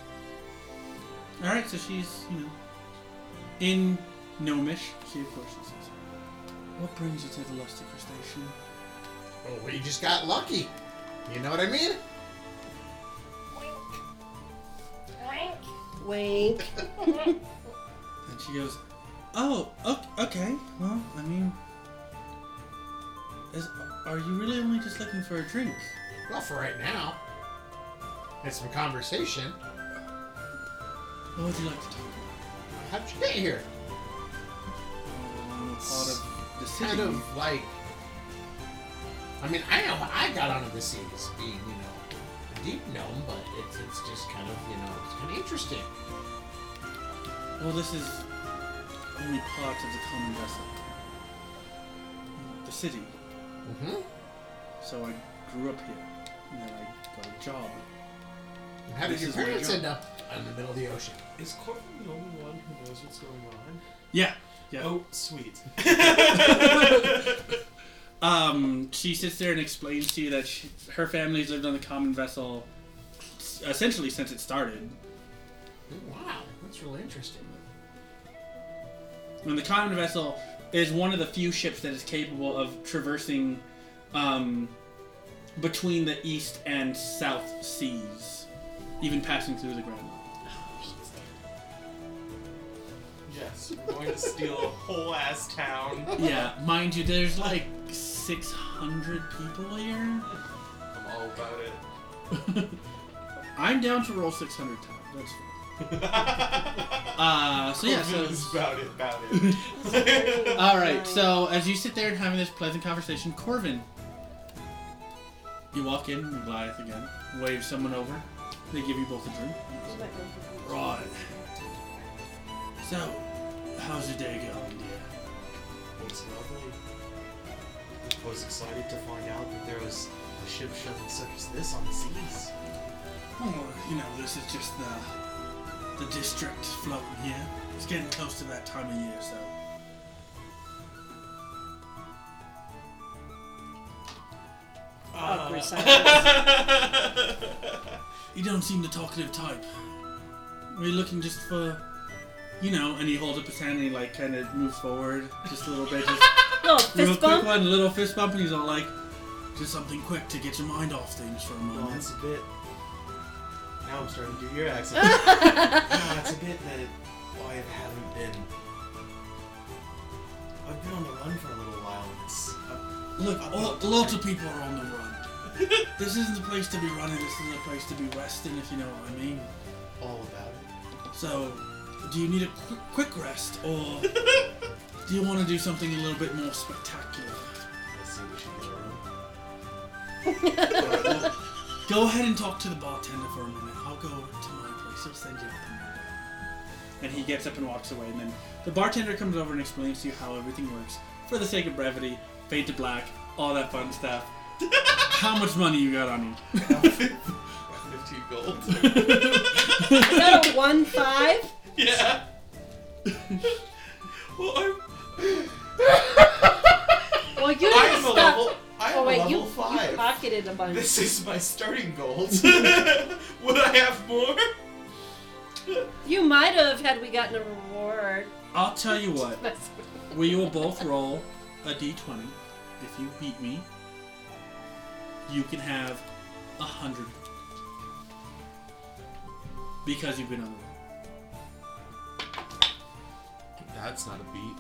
All right, so she's you know in gnomish. She of course she says, "What brings you to the Lusty Crustacean?" Oh well, we just got lucky. You know what I mean? Wink. Wink. (laughs) and she goes, "Oh, okay. Well, I mean, is, are you really only just looking for a drink?" Well, for right now. And some conversation. What would you like to talk about? How'd you get here? Um, part of the city. Kind of like. I mean, I know I got onto the seas, being, you know, a deep gnome, but it's, it's just kind of, you know, it's kind of interesting. Well, this is only part of the common vessel. The city. Mm-hmm. So I grew up here, and then I got a job. How did your I parents end up in the middle of the ocean? Is Corvin the only one who knows what's going on? Yeah. Yeah. Oh, sweet. (laughs) Um, she sits there and explains to you that she, her family's lived on the common vessel essentially since it started. Wow, that's really interesting. And the common vessel is one of the few ships that is capable of traversing um, between the east and south seas, even passing through the Grand Line. yes, we're going to steal a whole ass town. Yeah, mind you, there's like 600 people here. I'm all about it. (laughs) I'm down to roll 600 times. That's fine. (laughs) Uh, so yeah, so about it, about it. (laughs) All right, so as you sit there and having this pleasant conversation, Corvin, you walk in, Goliath again, wave someone over. They give you both a drink. Right. So, how's your day going, dear? It's lovely. I was excited to find out that there was a ship shoving such as this on the seas. Oh, you know, this is just the the district floating here. It's getting close to that time of year, so. Awkward (laughs) silence. (laughs) You don't seem the talkative type. Are you looking just for, you know? And he holds up his hand and he like kind of moves forward just a little bit, just (laughs) Little real fist quick bump. one, little fist bump, and he's all like, just something quick to get your mind off things for a Well, moment. that's a bit. Now I'm starting to do your accent. (laughs) no, that's a bit that I haven't been. I've been on the run for a little while. and It's uh, Look, all, lots of people are on the run. (laughs) this isn't the place to be running. This is the place to be resting, if you know what I mean. all about it. So, do you need a quick, quick rest, or (laughs) do you want to do something a little bit more spectacular? Let's see we should get around. Go ahead and talk to the bartender for a minute. I'll go to my place. He'll send you up. And he gets up and walks away. And then the bartender comes over and explains to you how everything works. For the sake of brevity, fade to black, all that fun stuff. (laughs) how much money you got on you? 15 gold. Is that a one five? yeah. well, I'm, Well, you I didn't am a stop. level. I am Oh wait, level you, you five. pocketed a bunch. This is my starting gold. (laughs) Would I have more? You might have had we gotten a reward. I'll tell you what. That's- (laughs) We will both roll a d20. If you beat me, you can have a hundred. Because you've been on the roll. That's not a beat.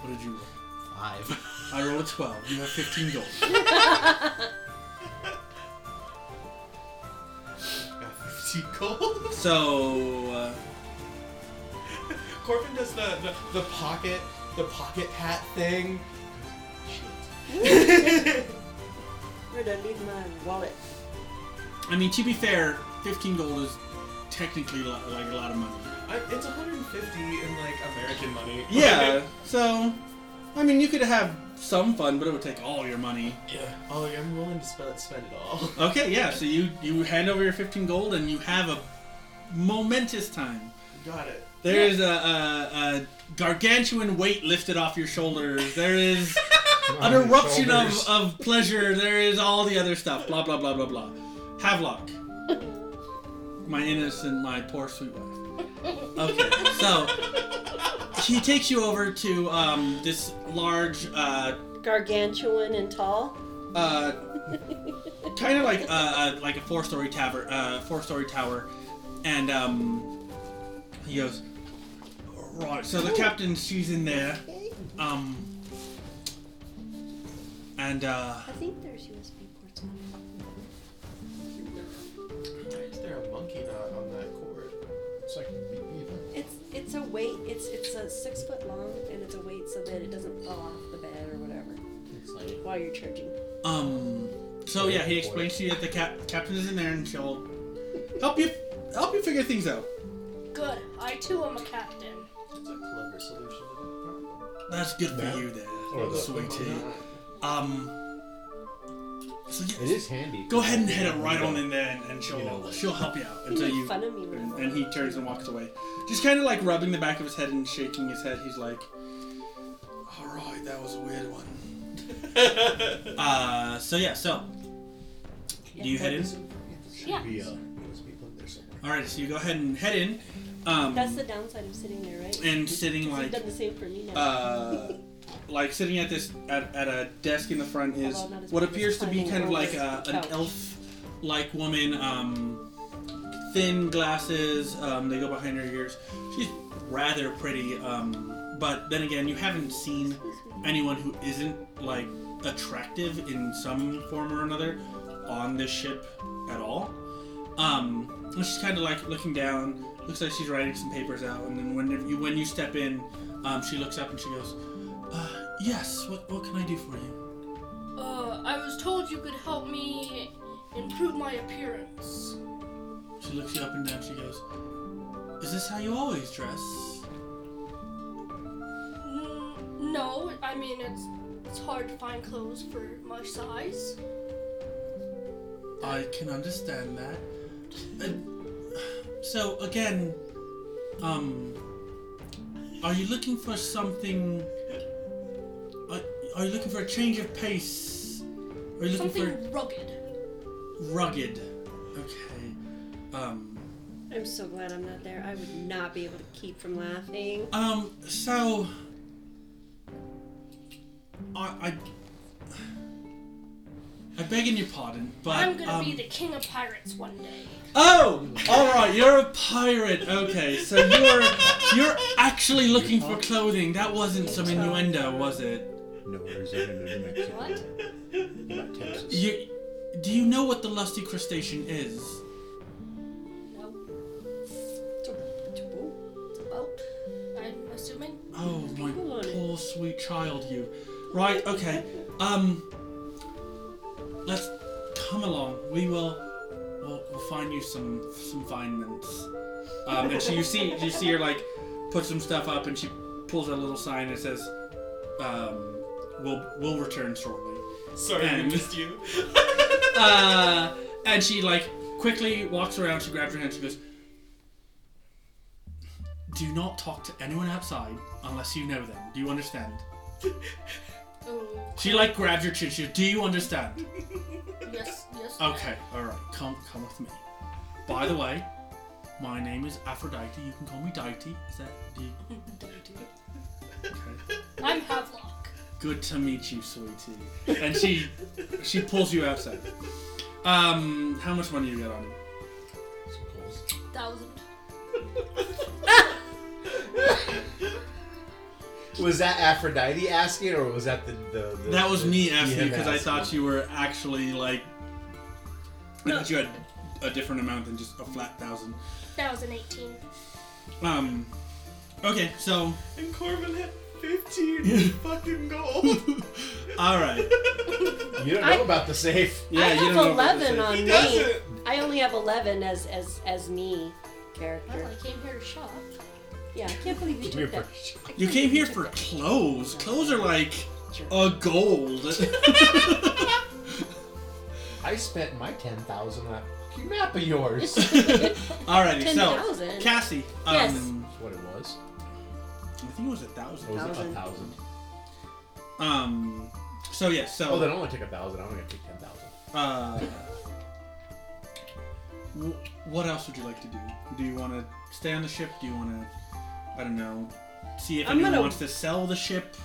What did you roll? Five. I rolled a 12. You have 15 gold. (laughs) Got 15 gold. So, uh, Corvin does the, the, the pocket the pocket hat thing. (laughs) (laughs) Where'd I leave my wallet? I mean, to be fair, 15 gold is technically li- like a lot of money. I, it's 150 in like American money. (laughs) Yeah, so, I mean, you could have some fun, but it would take all your money. yeah. Oh, yeah, I'm willing to spend spend it all. (laughs) Okay, yeah, so you, you hand over your 15 gold and you have a momentous time. Got it. There is a, a, a gargantuan weight lifted off your shoulders. There is (laughs) an eruption of, of pleasure. There is all the other stuff. Blah, blah, blah, blah, blah. Havelock. My innocent, my poor sweet wife. Okay, so he takes you over to um, this large, uh, Gargantuan and tall. uh, kind of like uh, uh, like a four-story tower, uh, four-story tower, and um, he goes, right. So the captain, she's in there, um, and uh, I think there's USB ports on it. Why is there a monkey knot on that cord? It's like it. It's it's a weight. It's it's a six foot long and it's a weight so that it doesn't fall off the bed or whatever it's like while you're charging. um, so yeah, he explains to you that the cap- captain is in there, and she'll help you help you figure things out. Good. I too am a captain. It's a clever solution to the problem. That's good for That- you, there, or the- sweetie. Um, so yeah, it is handy. Go ahead and head it right on in there, and, and she'll You know, like- she'll help you out He until made you. fun of me. And, When and he turns and walks away, just kind of like rubbing the back of his head and shaking his head. He's like, "All right, that was a weird one." (laughs) uh, so yeah, so do you head in? Yeah. Be a USB plug there somewhere. All right, so you go ahead and head in, um, That's the downside of sitting there, right? and sitting You've like done the same for me now. uh, (laughs) like sitting at this at, at a desk in the front is Although not as what big as appears to be climbing kind of like a, an couch. elf like woman um, thin glasses um, they go behind her ears she's rather pretty um, but then again you haven't seen anyone who isn't like attractive in some form or another on this ship at all um, and she's kind of like looking down looks like she's writing some papers out and then when you when you step in um, she looks up and she goes uh, yes what, what can i do for you Uh, I was told you could help me improve my appearance. she looks you up and down she goes is this how you always dress Mm, no, I mean it's it's hard to find clothes for my size. I can understand that. And, so again, um, are you looking for something? Are, you looking for a change of pace? Are you looking Something rugged. for rugged? Okay. Um. I'm so glad I'm not there. I would not be able to keep from laughing. Um. So. I. I I beg in your pardon, but I'm gonna um, be the king of pirates one day. Oh, all right. You're a pirate. Okay, so you're you're actually looking for clothing. That wasn't some innuendo, was it? No, Arizona, New Mexico. (laughs) What? Not Texas. You do you know what the lusty crustacean is? No. It's a, it's a boat. It's a boat. I'm assuming. Oh my People on it. poor sweet child, you. Right. Okay. Um. Let's come along. We will. We'll, we'll find you some some finements. Um, and she, you see you see her like put some stuff up, and she pulls a little sign that says, um, "We'll we'll return shortly." Sorry, And- we missed you. (laughs) uh, and she like quickly walks around. She grabs her hand. She goes, "Do not talk to anyone outside unless you know them. Do you understand?" Oh, She like grabs your chin. She goes, "Do you understand?" yes, yes. Okay, all right. Come come with me. By the way, My name is Aphrodite. You can call me Deity. Is that do you, (laughs) okay. I'm Havelock. Good to meet you, sweetie. And she she pulls you outside. Um, how much money you got on you? Some coals. Thousand. Was that Aphrodite asking, or was that the the? the That was the- me asking because I thought you were actually like. I No. thought you had a different amount than just a flat thousand. Thousand eighteen. Um. Okay, so And Corvin had 15 fucking gold. (laughs) all right. You don't know I- about the safe. Yeah, I you have don't know about eleven this. on He me. doesn't. I only have eleven as as as me Well, character. I came here to shop. Yeah, I can't believe you Give me a took that. first. I You came here for that. clothes. Clothes are like a gold. (laughs) I spent my ten thousand on that map of yours. (laughs) Alrighty, Ten so thousand. Cassie. Um, Yes. That's what it was. I think it was a thousand. Or was it a Thousand. thousand? Um. So yeah. So. Oh, then I only take a thousand. I'm gonna take ten thousand. Uh, wh- what else would you like to do? Do you want to stay on the ship? Do you want to, I don't know, see if I'm anyone gonna- wants to sell the ship?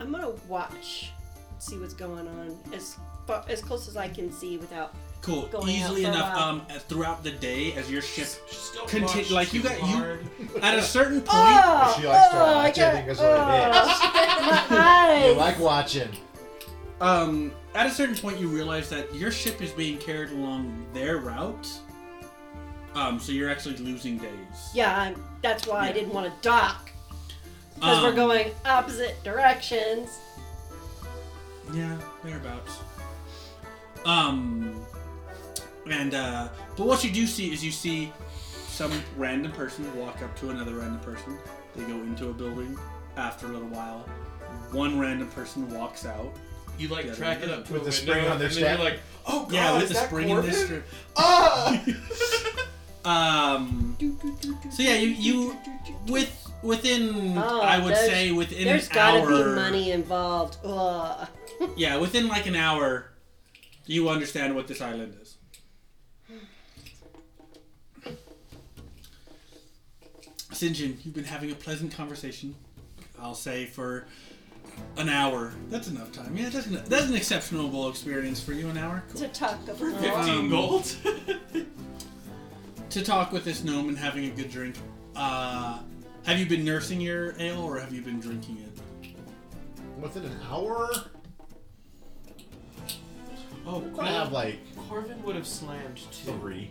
I'm gonna watch, see what's going on as far, as close as I can see without. Cool. Going out Easily for a enough. while. Um, throughout the day, as your ship, Just don't like, you too got- you- at a certain (laughs) point, Oh, She likes to oh, I watch got- everything 'cause of what oh, (laughs) my You eyes. like watching. um, at a certain point, you realize that your ship is being carried along their route. Um, so you're actually losing days. Yeah, I'm, that's why I didn't want to dock because we're Um, going opposite directions. Yeah, thereabouts. Um, and uh, but what you do see is you see some random person walk up to another random person. They go into a building. After a little while, one random person walks out. You like Yeah, track it up to with a the window, spring on their and then you're like, oh god, yeah, with is the that spring in Corvin? this strip. (laughs) Ah! Um. So yeah, you you with within Oh, I would there's- say within There's an got to hour. be money involved. Ugh. (laughs) Yeah, within like an hour, you understand what this island is. Sinjin, you've been having a pleasant conversation. I'll say for an hour. That's enough time. Yeah, that's an, that's an exceptional experience for you. An hour. Cool. To talk of For 15 Um, gold? (laughs) To talk with this gnome and having a good drink. Uh, have you been nursing your ale or have you been drinking it? Within an hour, oh, I'm have like Corvin would have slammed two. three,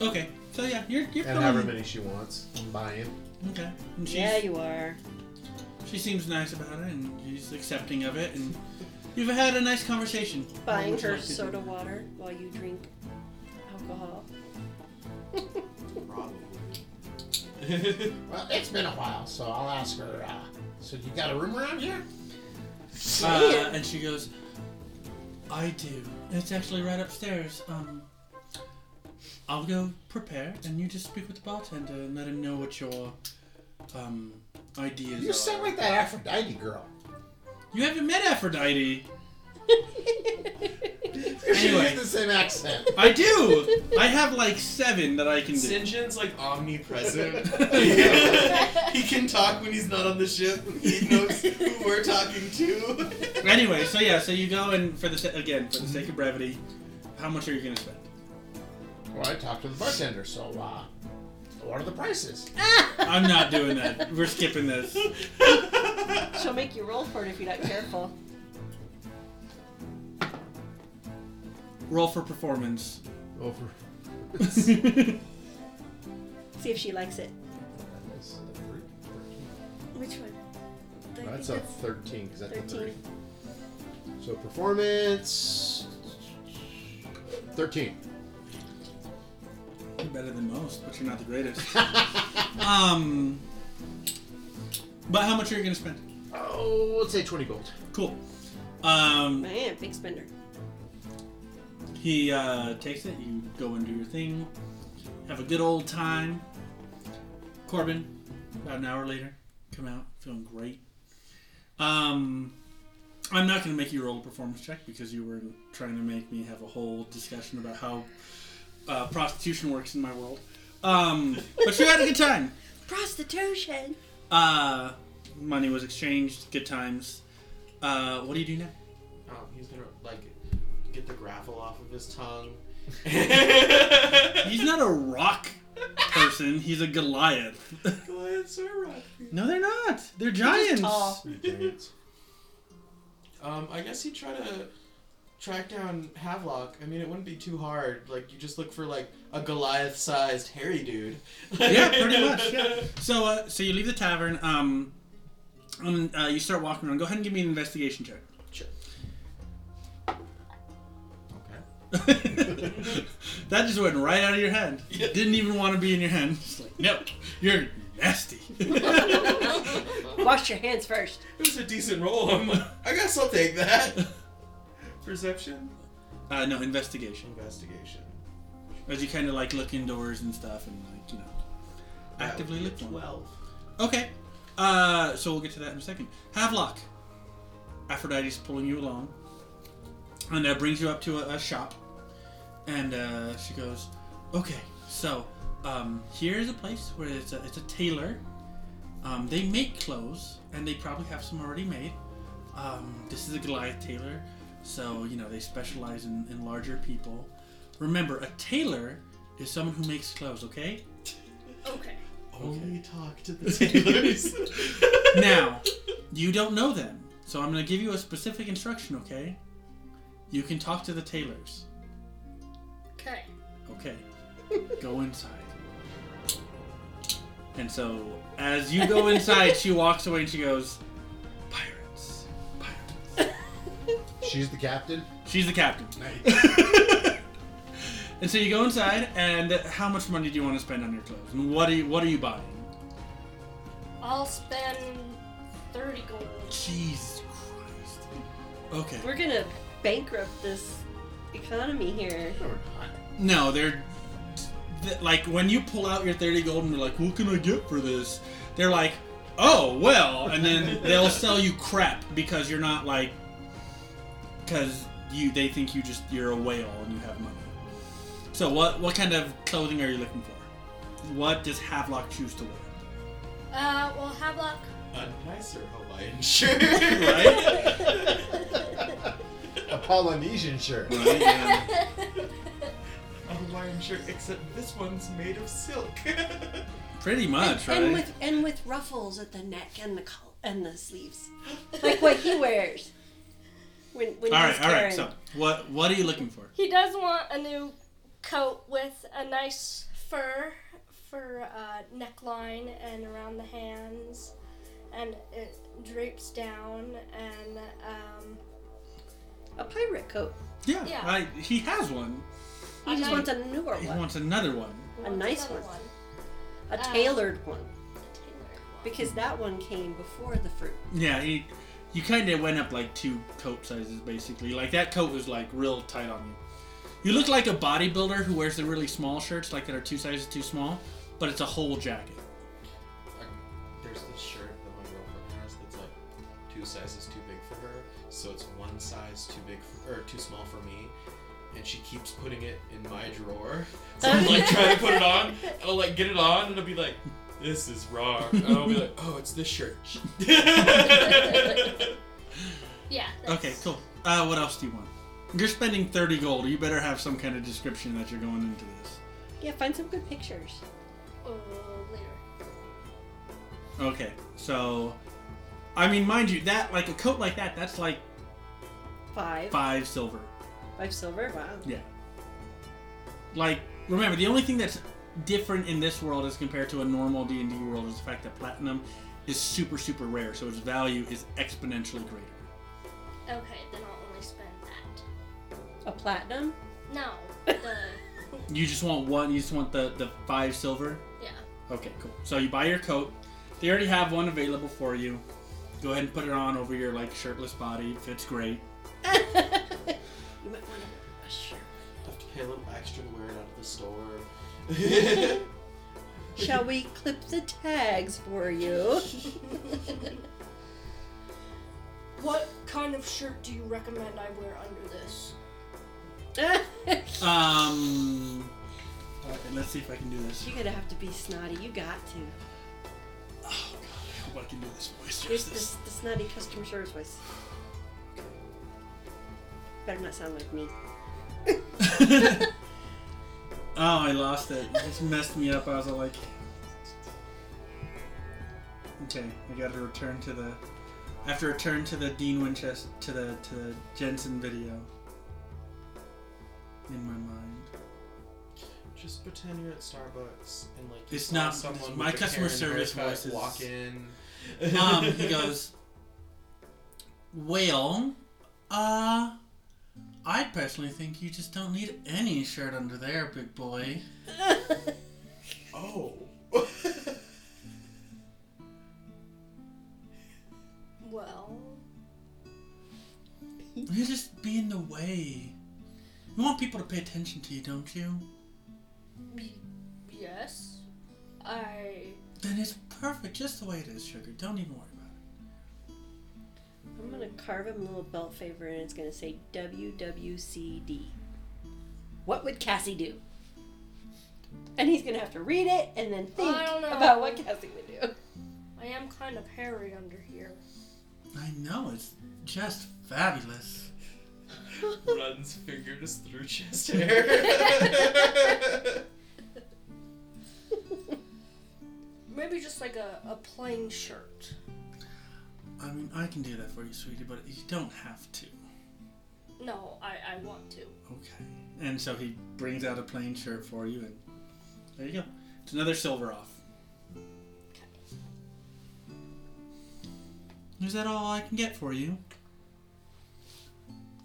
Okay, so yeah, you're you're and however many she wants. I'm buying. Okay, and she's, Yeah, you are. she seems nice about it and she's accepting of it and you've had a nice conversation. Buying her like to do? soda water while you drink alcohol. Probably. Well, it's been a while, so I'll ask her. Uh, so you got a room around here? Uh, and she goes, I do. It's actually right upstairs. Um, I'll go prepare, and you just speak with the bartender and let him know what your um ideas are. You are. sound like that Aphrodite girl. You haven't met Aphrodite. (laughs) She Anyway. used the same accent. I do. I have like seven that I can do. Sinjin's like omnipresent. (laughs) (laughs) he can talk when he's not on the ship. He knows who we're talking to. Anyway, so yeah, so you go and for the sa- again for the sake of brevity, how much are you gonna spend? Well, I talked to the bartender, so uh, what are the prices? (laughs) I'm not doing that. We're skipping this. (laughs) She'll make you roll for it if you're not careful. Roll for performance. Over. (laughs) See if she likes it. That's a three, Which one? I 13. That's think a thirteen because that's a three. 13. So performance. Thirteen. You're better than most, but you're not the greatest. (laughs) um, but how much are you gonna spend? Oh, let's say twenty gold. Cool. Um, Man, big spender. he uh, takes it. You go and do your thing. Have a good old time. Corvin, about an hour later, come out feeling great. Um, I'm not going to make you roll a performance check because you were trying to make me have a whole discussion about how uh, prostitution works in my world. Um, but you had a good time. Prostitution. Uh, money was exchanged. Good times. Uh, what do you do now? Um, he's gonna like get the gravel off of his tongue. He's not a rock person. He's a Goliath. Goliaths are rock. no, they're not. They're giants. tall. Giants. Um, I guess he'd try to track down Havelock. I mean, it wouldn't be too hard. Like, you just look for like a Goliath-sized hairy dude. yeah, pretty (laughs) much. Yeah. So, uh, so you leave the tavern. Um, and uh, you start walking around. Go ahead and give me an investigation check. Sure. Okay. (laughs) that just went right out of your hand. Didn't even want to be in your hand. Just like, no, you're nasty. Wash your hands first. It was a decent roll. I'm like, I guess I'll take that. (laughs) Perception, Uh, no, investigation. investigation. As you kind of like look indoors and stuff, and like you know, That actively would look be a for 'em. twelve. Okay. Uh, so we'll get to that in a second. Havelock. Aphrodite's pulling you along, and uh, brings you up to a, a shop, and uh, she goes, "Okay, so um, here's a place where it's a, it's a tailor. Um, they make clothes, and they probably have some already made. Um, this is a Goliath tailor, so you know they specialize in, in larger people. Remember, a tailor is someone who makes clothes. Okay." Okay. Only talk to the tailors. (laughs) Now, you don't know them, so I'm going to give you a specific instruction, okay? You can talk to the tailors. Okay. Okay. (laughs) Go inside. And so, as you go inside, she walks away and she goes, She's the captain. She's the captain. (laughs) and so you go inside, and how much money do you want to spend on your clothes? And what are you, what are you buying? I'll spend 30 gold. Jesus Christ. Okay. We're gonna bankrupt this economy here. No, we're not. No, they're th- like when you pull out your 30 gold and they're like, "What can I get for this?" They're like, "Oh, well," and then they'll sell you crap because you're not like because you they think you just you're a whale and you have money. So what what kind of clothing are you looking for? What does Havelock choose to wear? Uh, well, Havelock. a nicer Hawaiian (laughs) shirt. Right? A Polynesian shirt. Right, yeah. a Hawaiian shirt, except this one's made of silk. (laughs) Pretty much, right? And with and with ruffles at the neck and the col- and the sleeves, like what he wears. When when all he's right, all right. carrying- So what what are you looking for? He does want a new coat with a nice fur fur uh, neckline and around the hands, and it drapes down and um, a pirate coat. Yeah, Yeah. I, he has one. He just wants a newer one. He wants another one. he A nice one. one. a uh, tailored one, A tailored one. because that one came before the fruit. Yeah, he, you kind of went up like two coat sizes basically. Like that coat was like real tight on you. You look like a bodybuilder who wears the really small shirts, like that are two sizes too small, but it's a whole jacket. There's this shirt that my girlfriend has that's like two sizes too big for her, so it's one size too big for, or too small for me, and she keeps putting it in my drawer. So (laughs) I'm like trying to put it on, and I'll like get it on, and I'll be like, "This is wrong," (laughs) and I'll be like, "Oh, it's this shirt." (laughs) (laughs) Yeah. that's- Okay, cool. Uh, what else do you want? You're spending 30 gold. You better have some kind of description that you're going into this. Yeah, find some good pictures. Oh, later. Okay, so, I mean, mind you, that like a coat like that, that's like Five, five silver. five silver. Wow. Yeah. Like, remember, the only thing that's different in this world as compared to a normal D and D world is the fact that platinum is super, super rare, so its value is exponentially greater. Okay, then I'll only spend that. A platinum. No, (laughs) the You just want one. You just want the the five silver. yeah. Okay, cool. So you buy your coat. They already have one available for you. Go ahead and put it on over your like shirtless body. It Fits great. (laughs) you might want a, a shirt. have to pay a little extra to wear it out of the store. (laughs) Shall we clip the tags for you? (laughs) What kind of shirt do you recommend I wear under this? (laughs) Um, Alright, let's see if I can do this. You're gonna have to be snotty. You got to. Oh god, I hope I can do this voice Here's justice. this, the snotty customer service voice. Better not sound like me. Oh, I lost it. It just messed me up. I was like, okay, I got to return to the. I have to return to the Dean Winchester to the to the Jensen video. In my mind, Just pretend you're at Starbucks and like It's not- someone my customer service voice is- walk in. um, he (laughs) goes, well, uh, I personally think you just don't need any shirt under there, big boy. (laughs) Oh. (laughs) Well, (laughs) You just be in the way. You want people to pay attention to you, don't you? y- yes. I. Then it's perfect just the way it is, sugar. Don't even worry about it. I'm gonna carve him a little belt favor and it's gonna say WWCD. What would Cassie do? And he's gonna have to read it and then think I don't know. about what Cassie would do. I am kind of hairy under here. I know, it's just fabulous. (laughs) Runs fingers through chest hair. (laughs) Maybe just like a, a plain shirt. I mean, I can do that for you, sweetie, but you don't have to. No, I, I want to. Okay. And so he brings out a plain shirt for you, and there you go. It's another silver off. Okay. Is that all I can get for you?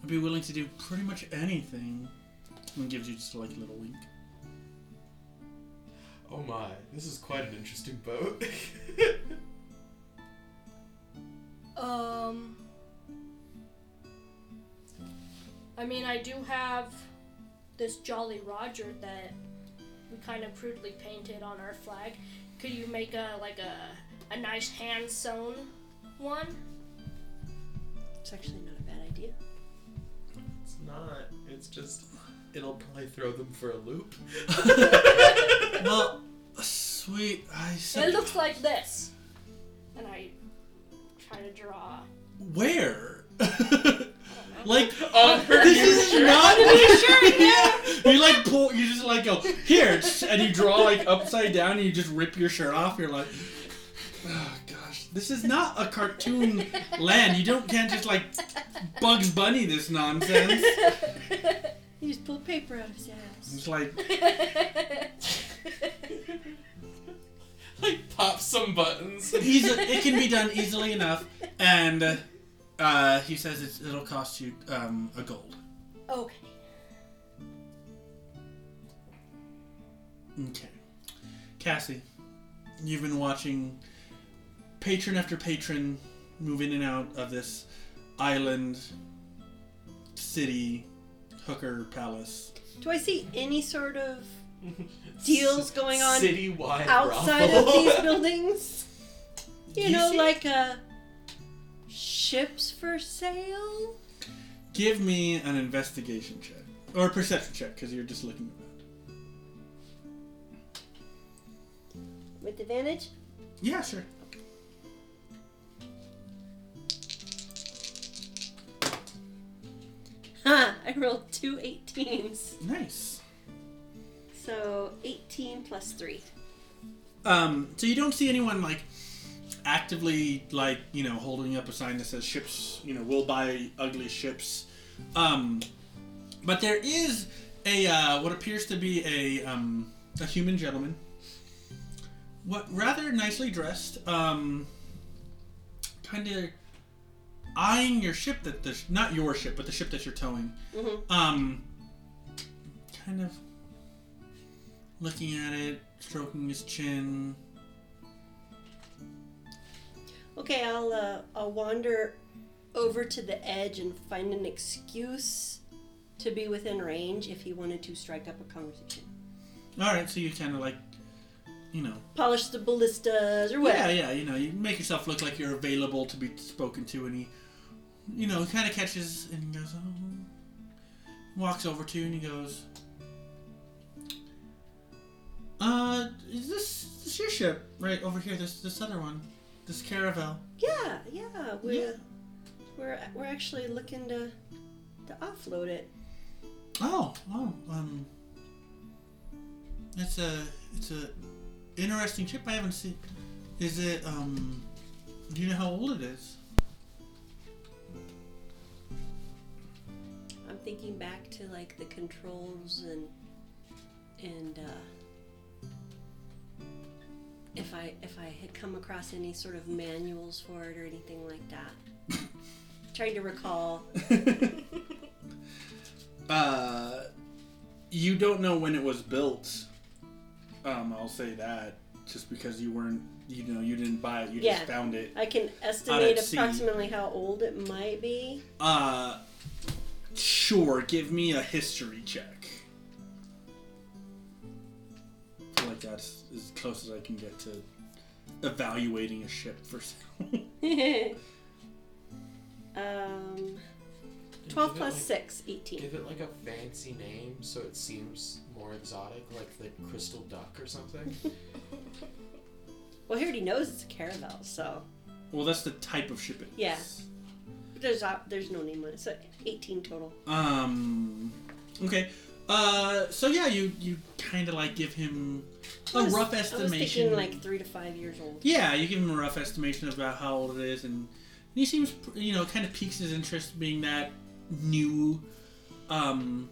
I'd be willing to do pretty much anything. And gives you just like a little wink. oh my, this is quite an interesting boat. (laughs) Um. I mean, I do have this Jolly Roger that we kind of crudely painted on our flag. Could you make a like a a nice hand sewn one? It's actually not a bad idea. it's not. It's just. It'll probably throw them for a loop. (laughs) well, sweet. I It looks like this, and I try to draw. Where? I don't know. like On uh, her this is shirt. not a shirt. (laughs) Yeah. You like pull. You just like go here, and you draw like upside down, and you just rip your shirt off. You're like, oh gosh, this is not a cartoon land. You don't can't just like Bugs Bunny this nonsense. (laughs) He just pulled paper out of his ass. It's like (laughs) like pop some buttons. (laughs) easy. It can be done (laughs) easily enough, and uh, he says it's, it'll cost you um, a gold. okay. Okay. Cassie, you've been watching patron after patron move in and out of this island, city, hooker palace. Do I see any sort of (laughs) deals going on Citywide outside brothel. of these (laughs) buildings? You, You know, see- like uh, ships for sale? Give me an investigation check. Or a perception check, because you're just looking around. With advantage? Yeah, sure. Huh, I rolled two 18s. Nice. So 18 plus 3. Um, so you don't see anyone like actively like you know holding up a sign that says ships you know we'll buy ugly ships um but there is a uh, what appears to be a um a human gentleman what rather nicely dressed um kind of eyeing your ship that the not your ship but the ship that you're towing Mm-hmm. um kind of looking at it stroking his chin. Okay, I'll uh, I'll wander over to the edge and find an excuse to be within range if he wanted to strike up a conversation. All right, so you kind of like, you know, Polish the ballistas or yeah, yeah, you know, you make yourself look like you're available to be spoken to, and he, you know, kind of catches and he goes, oh, walks over to you and he goes, Uh, is this, this your ship right over here? This this other one, this caravel. Yeah, yeah. We're Yeah. we're we're actually looking to to offload it. Oh, oh, um, it's a it's a interesting ship. I haven't seen. Is it um? Do you know how old it is? I'm thinking back to like the controls and and uh, if I if I had come across any sort of manuals for it or anything like that. (laughs) Trying to recall. (laughs) Uh, you don't know when it was built. Um, I'll say that just because you weren't, you know, you didn't buy it, you Yeah. just found it. I can estimate approximately how old it might be. Uh, sure. Give me a history check. That's as close as I can get to evaluating a ship for (laughs) sale. (laughs) um, 12 give plus like- 6, 18. Give it like a fancy name so it seems more exotic, like the crystal duck or something. (laughs) Well, he already knows it's a caravel, so well, that's the type of ship it is. Yeah. there's uh, there's no name on it. So 18 total. Um. Okay. Uh. So yeah, you you kind of like give him a was- rough I was estimation. thinking like three to five years old. Yeah, you give him a rough estimation about how old it is, and he seems, you know, kind of piques his interest being that new. Um,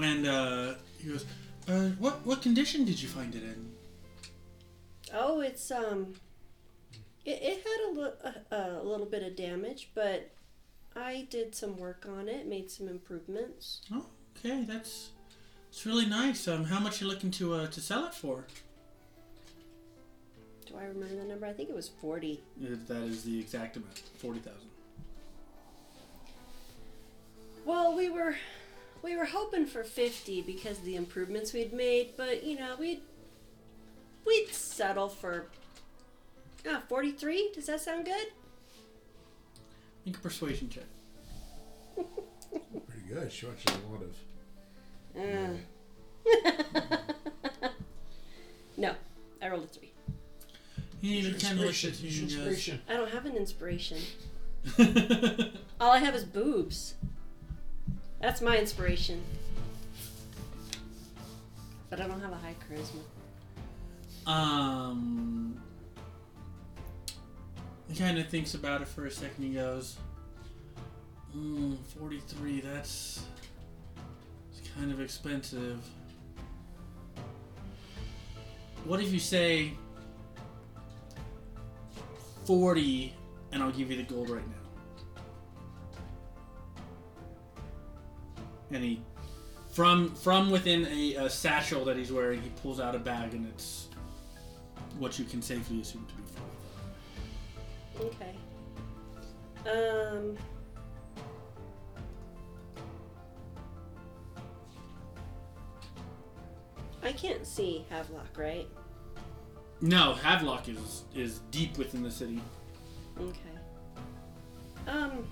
and uh, he goes, uh, "What what condition did you find it in?" Oh, it's um, it, it had a, li- a, a little bit of damage, but I did some work on it, made some improvements. Oh, okay, that's it's really nice. Um, how much you looking to uh, to sell it for? Do I remember the number? I think it was 40. Uh, That is the exact amount, forty thousand. Well, we were we were hoping for 50 because of the improvements we'd made, but you know, we'd we'd settle for ah, 43. Does that sound good? Make a persuasion check. Pretty good. She wants you a lot of. Uh. (laughs) no, I rolled a 3. He kind of looks Inspiration. at you and Inspiration. I don't have an inspiration. (laughs) All I have is boobs. That's my inspiration. But I don't have a high charisma. Um, he kind of thinks about it for a second. He goes, mm, 43, that's it's kind of expensive. What if you say 40 and I'll give you the gold right now? And he, from from within a, a satchel that he's wearing, he pulls out a bag and it's what you can safely assume. Okay. Um. I can't see Havelock, right? No, Havelock is is deep within the city. Okay. Um.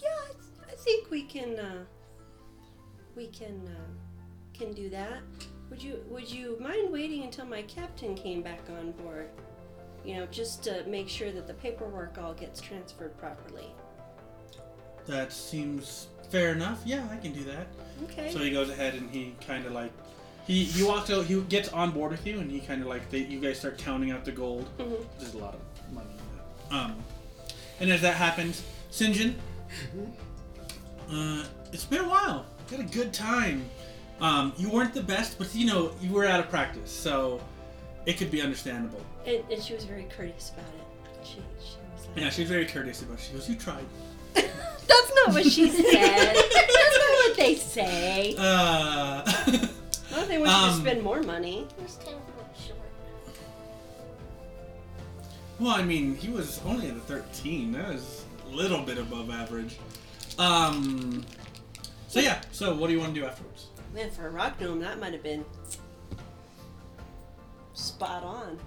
Yeah, I, I think we can. Uh, we can uh, can do that. Would you Would you mind waiting until my captain came back on board? You know, just to make sure that the paperwork all gets transferred properly. That seems fair enough. Yeah, I can do that. Okay. So he goes ahead and he kind of like he he walks out. He gets on board with you, and he kind of like they, you guys start counting out the gold. Mhm. There's a lot of money in that. Um, and as that happens, Sinjin, uh, it's been a while. Had a good time. Um, you weren't the best, but you know you were out of practice, so it could be understandable. And, and she was very courteous about it. She, she was like, Yeah, she was very courteous about. it. She goes, "You tried." (laughs) That's not what she said. That's not what they say. (laughs) Uh, (laughs) Oh, they want you Um, to spend more money. This tail's a little short. well, I mean, he was only at a 13. That was a little bit above average. Um. So yeah. So what do you want to do afterwards? Man, for a rock gnome, that might have been spot on.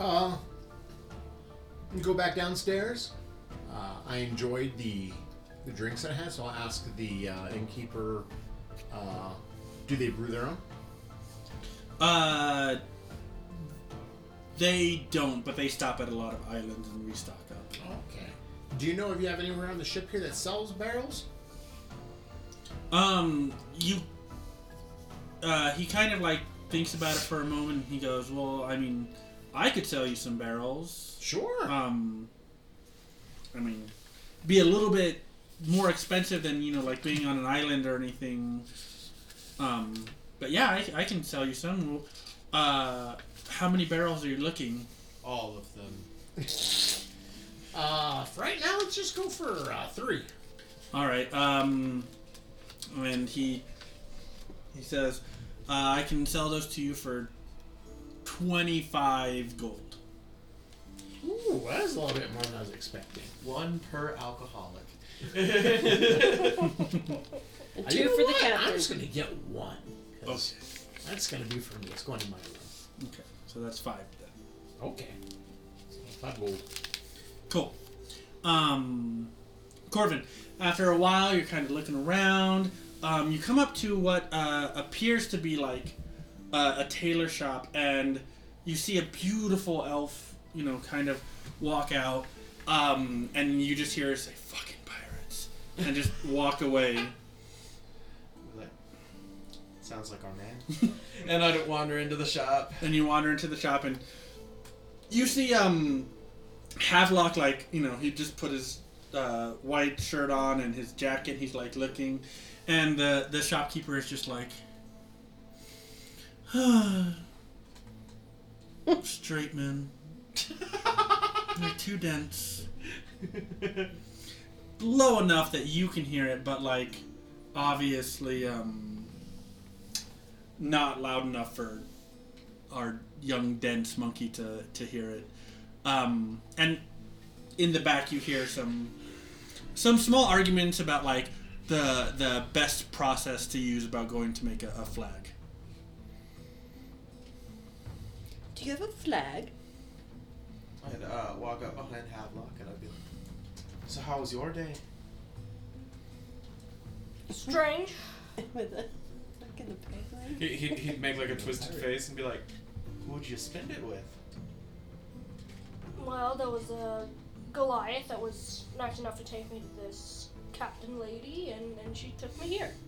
Uh, you go back downstairs. Uh, I enjoyed the the drinks that it has. So I'll ask the uh, innkeeper. Uh, do they brew their own? Uh, they don't, but they stop at a lot of islands and restock up. Okay. Do you know if you have anywhere on the ship here that sells barrels? Um, you. Uh, he kind of like thinks about it for a moment. He goes, "Well, I mean, I could sell you some barrels. Sure. Um, I mean, be a little bit more expensive than you know, like being on an island or anything. Um, but yeah, I, I can sell you some. Uh, how many barrels are you looking? All of them. (laughs) Uh, right now, let's just go for uh, three. All right. Um, and he he says, uh, "I can sell those to you for twenty-five gold." Ooh, that's a little bit more than I was expecting. One per alcoholic. (laughs) And two you know for the what? I'm just gonna get one. 'cause Okay. That's gonna be for me. It's going in my room. Okay, so that's five then. Okay. So five gold. Cool. Um, Corvin, after a while, you're kind of looking around. Um, you come up to what uh, appears to be like uh, a tailor shop, and you see a beautiful elf, you know, kind of walk out, um, and you just hear her say, fucking pirates, and just walk away. Sounds like our man. (laughs) And I don't wander into the shop. and you wander into the shop and you see um Havelock like you know he just put his uh, white shirt on and his jacket he's like looking and the the shopkeeper is just like (sighs) straight men (laughs) they're too dense. Low enough that you can hear it but like obviously um not loud enough for our young dense monkey to to hear it. Um, and in the back you hear some some small arguments about like the the best process to use about going to make a, a flag. Do you have a flag? I'd uh, walk up behind Havelock and I'd be like, So, how was your day? Strange. (laughs) With a like in the pipeline? He, he'd, he'd make like a (laughs) twisted face and be like, Who'd you spend it with? Well, there was a Goliath that was nice enough to take me to this captain lady, and, then she took me here. (laughs)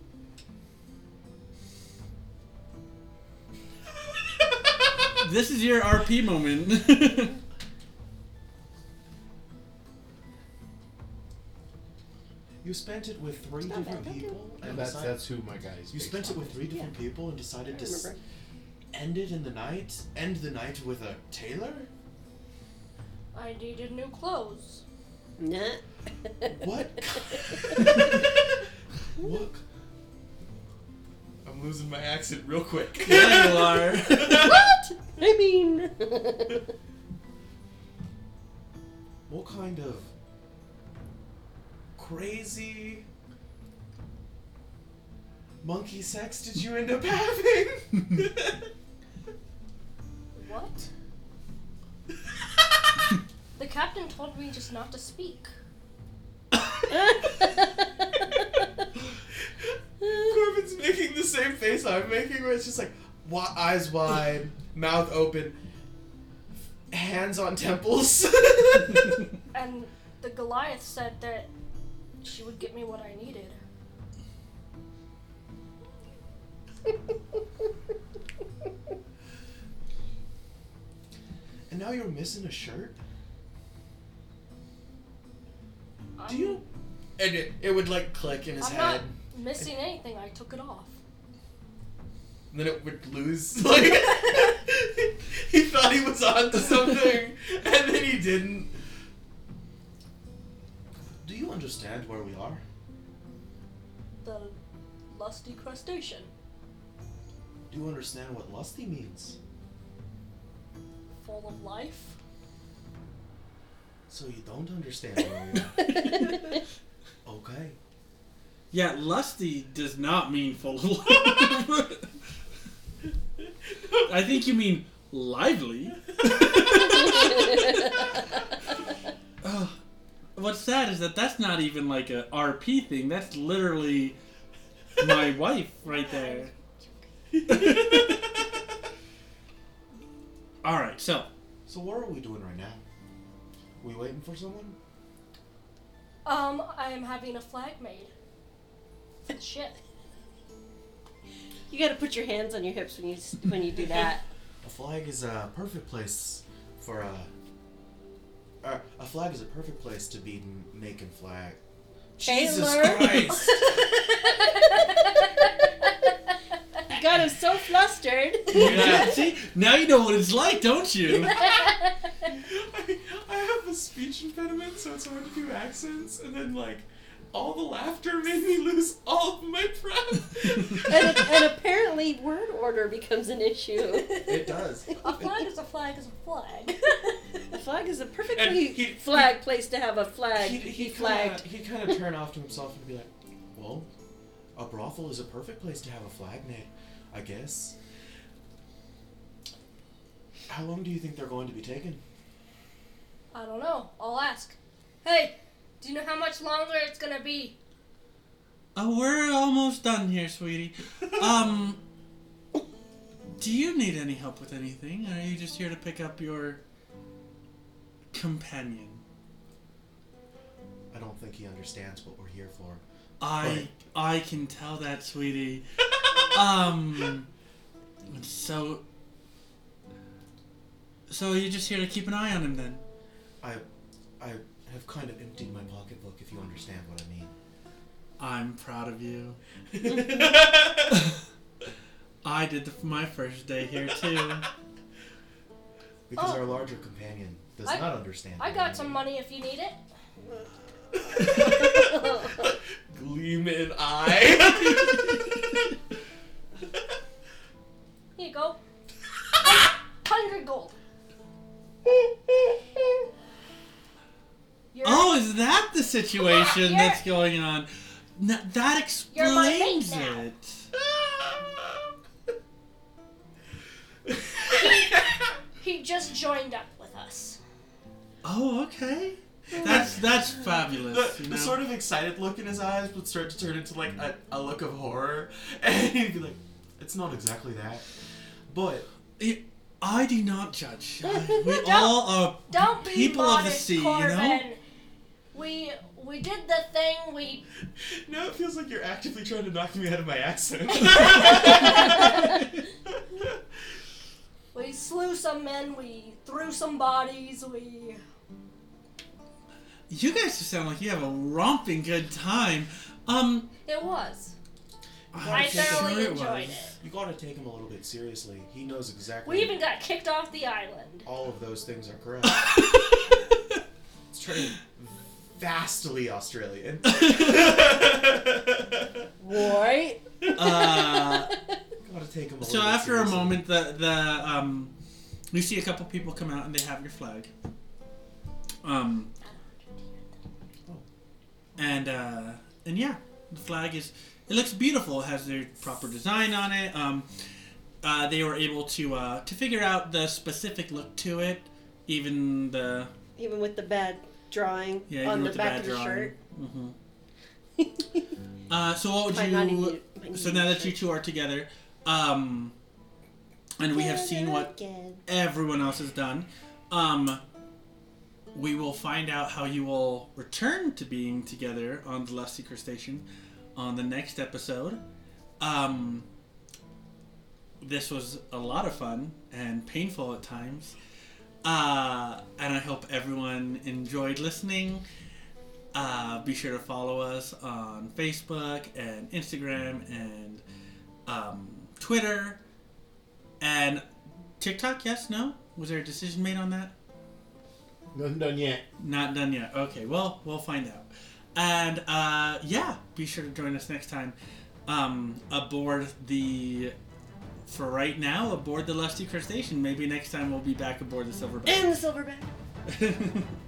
This is your RP moment. (laughs) You spent it with three not different bad, people? And And that's decided- that's who my guy is. You based spent it on. with three different people and decided to s- end it in the night? End the night with a tailor? I needed new clothes. Nah. (laughs) What? what? I'm losing my accent real quick. yeah, you (laughs) are. what? I mean. What kind of crazy monkey sex did you end up having? What? The captain told me just not to speak. (laughs) Corvin's making the same face I'm making, where it's just like wa- eyes wide, mouth open, hands on temples. (laughs) And the Goliath said that she would get me what I needed. and now you're missing a shirt? Do you? And it, it would like click in his I'm head. not missing anything. I took it off. And then it would lose. (laughs) Like (laughs) he thought he was onto something, (laughs) and then he didn't. Do you understand where we are? The lusty crustacean. Do you understand what lusty means? Full of life. So you don't understand where. (laughs) Okay. yeah, lusty does not mean full of life. (laughs) I think you mean lively. (laughs) Oh, what's sad is that that's not even like a RP thing. That's literally my wife right there. All right, so So what are we doing right now? We waiting for someone? Um, I am having a flag made. For the ship. You got to put your hands on your hips when you s- when you do that. (laughs) A flag is a perfect place for a. Uh, a flag is a perfect place to be m- making flag. Jesus Taylor. Christ! (laughs) You got him so flustered. yeah, see now you know what it's like, don't you? I, I have a speech impediment, so it's hard to do accents, and then like all the laughter made me lose all of my breath. (laughs) and, and apparently, word order becomes an issue. it does. A flag is a flag is a flag. A flag is a perfectly he- flag place to have a flag. He'd, he'd flagged. Kinda, he'd kind of turn off to himself and be like, "Well, a brothel is a perfect place to have a flag made, I guess." How long do you think they're going to be taking? I don't know. I'll ask. Hey, do you know how much longer it's gonna be? Oh, we're almost done here, sweetie. (laughs) Um, do you need any help with anything? Or are you just here to pick up your companion? I don't think he understands what we're here for. I I can tell that, sweetie. (laughs) um, so so you're just here to keep an eye on him then? I, I have kind of emptied my pocketbook, if you understand what I mean. I'm proud of you. (laughs) I did the, my first day here too. Because Oh. our larger companion does I- not understand. I what got mean. some money if you need it. (laughs) Gleaming eye. (laughs) Here you go. Hundred gold. Situation Yeah, that's going on? N- that You're my mate explains it. he just joined up with us. Oh, okay. Mm. That's that's fabulous. the, you the sort of excited look in his eyes would start to turn into like a, a look of horror, (laughs) and he'd be like, "It's not exactly that, but I- I do not judge. (laughs) We Don't- all are Don't be people of the sea, Corvin. you know. We we did the thing. We (laughs) now it feels like you're actively trying to knock me out of my accent." (laughs) we slew some men. We threw some bodies. We You guys just sound like you have a romping good time. Um, it was. I'm I sure thoroughly it enjoyed was. it. you gotta take him a little bit seriously. He knows exactly. We even got kicked off the island. all of those things are correct. (laughs) it's turning vastly Australian. (laughs) Right? Uh, Gotta take him a so bit after a moment, the the um, you see a couple people come out and they have your flag. Um, and uh, and yeah, the flag is it looks beautiful. It has their proper design on it. Um, uh, they were able to uh, to figure out the specific look to it, even the Even with the bad drawing yeah, on the back the of the drawing. shirt. hmm Uh, so what would Might not you? even- So now a that you two are together, um, and we have seen what Again. everyone else has done, um, we will find out how you will return to being together on the Last Secret Station on the next episode. Um, this was a lot of fun and painful at times. Uh, and I hope everyone enjoyed listening. Uh, be sure to follow us on Facebook and Instagram and um, Twitter and TikTok. Yes, no? Was there a decision made on that? Nothing done yet. Not done yet. Okay, well, we'll find out. And uh, yeah, be sure to join us next time um, aboard the. For right now, aboard the Lusty Crustacean. Maybe next time we'll be back aboard the Silverback. And the silverback. (laughs)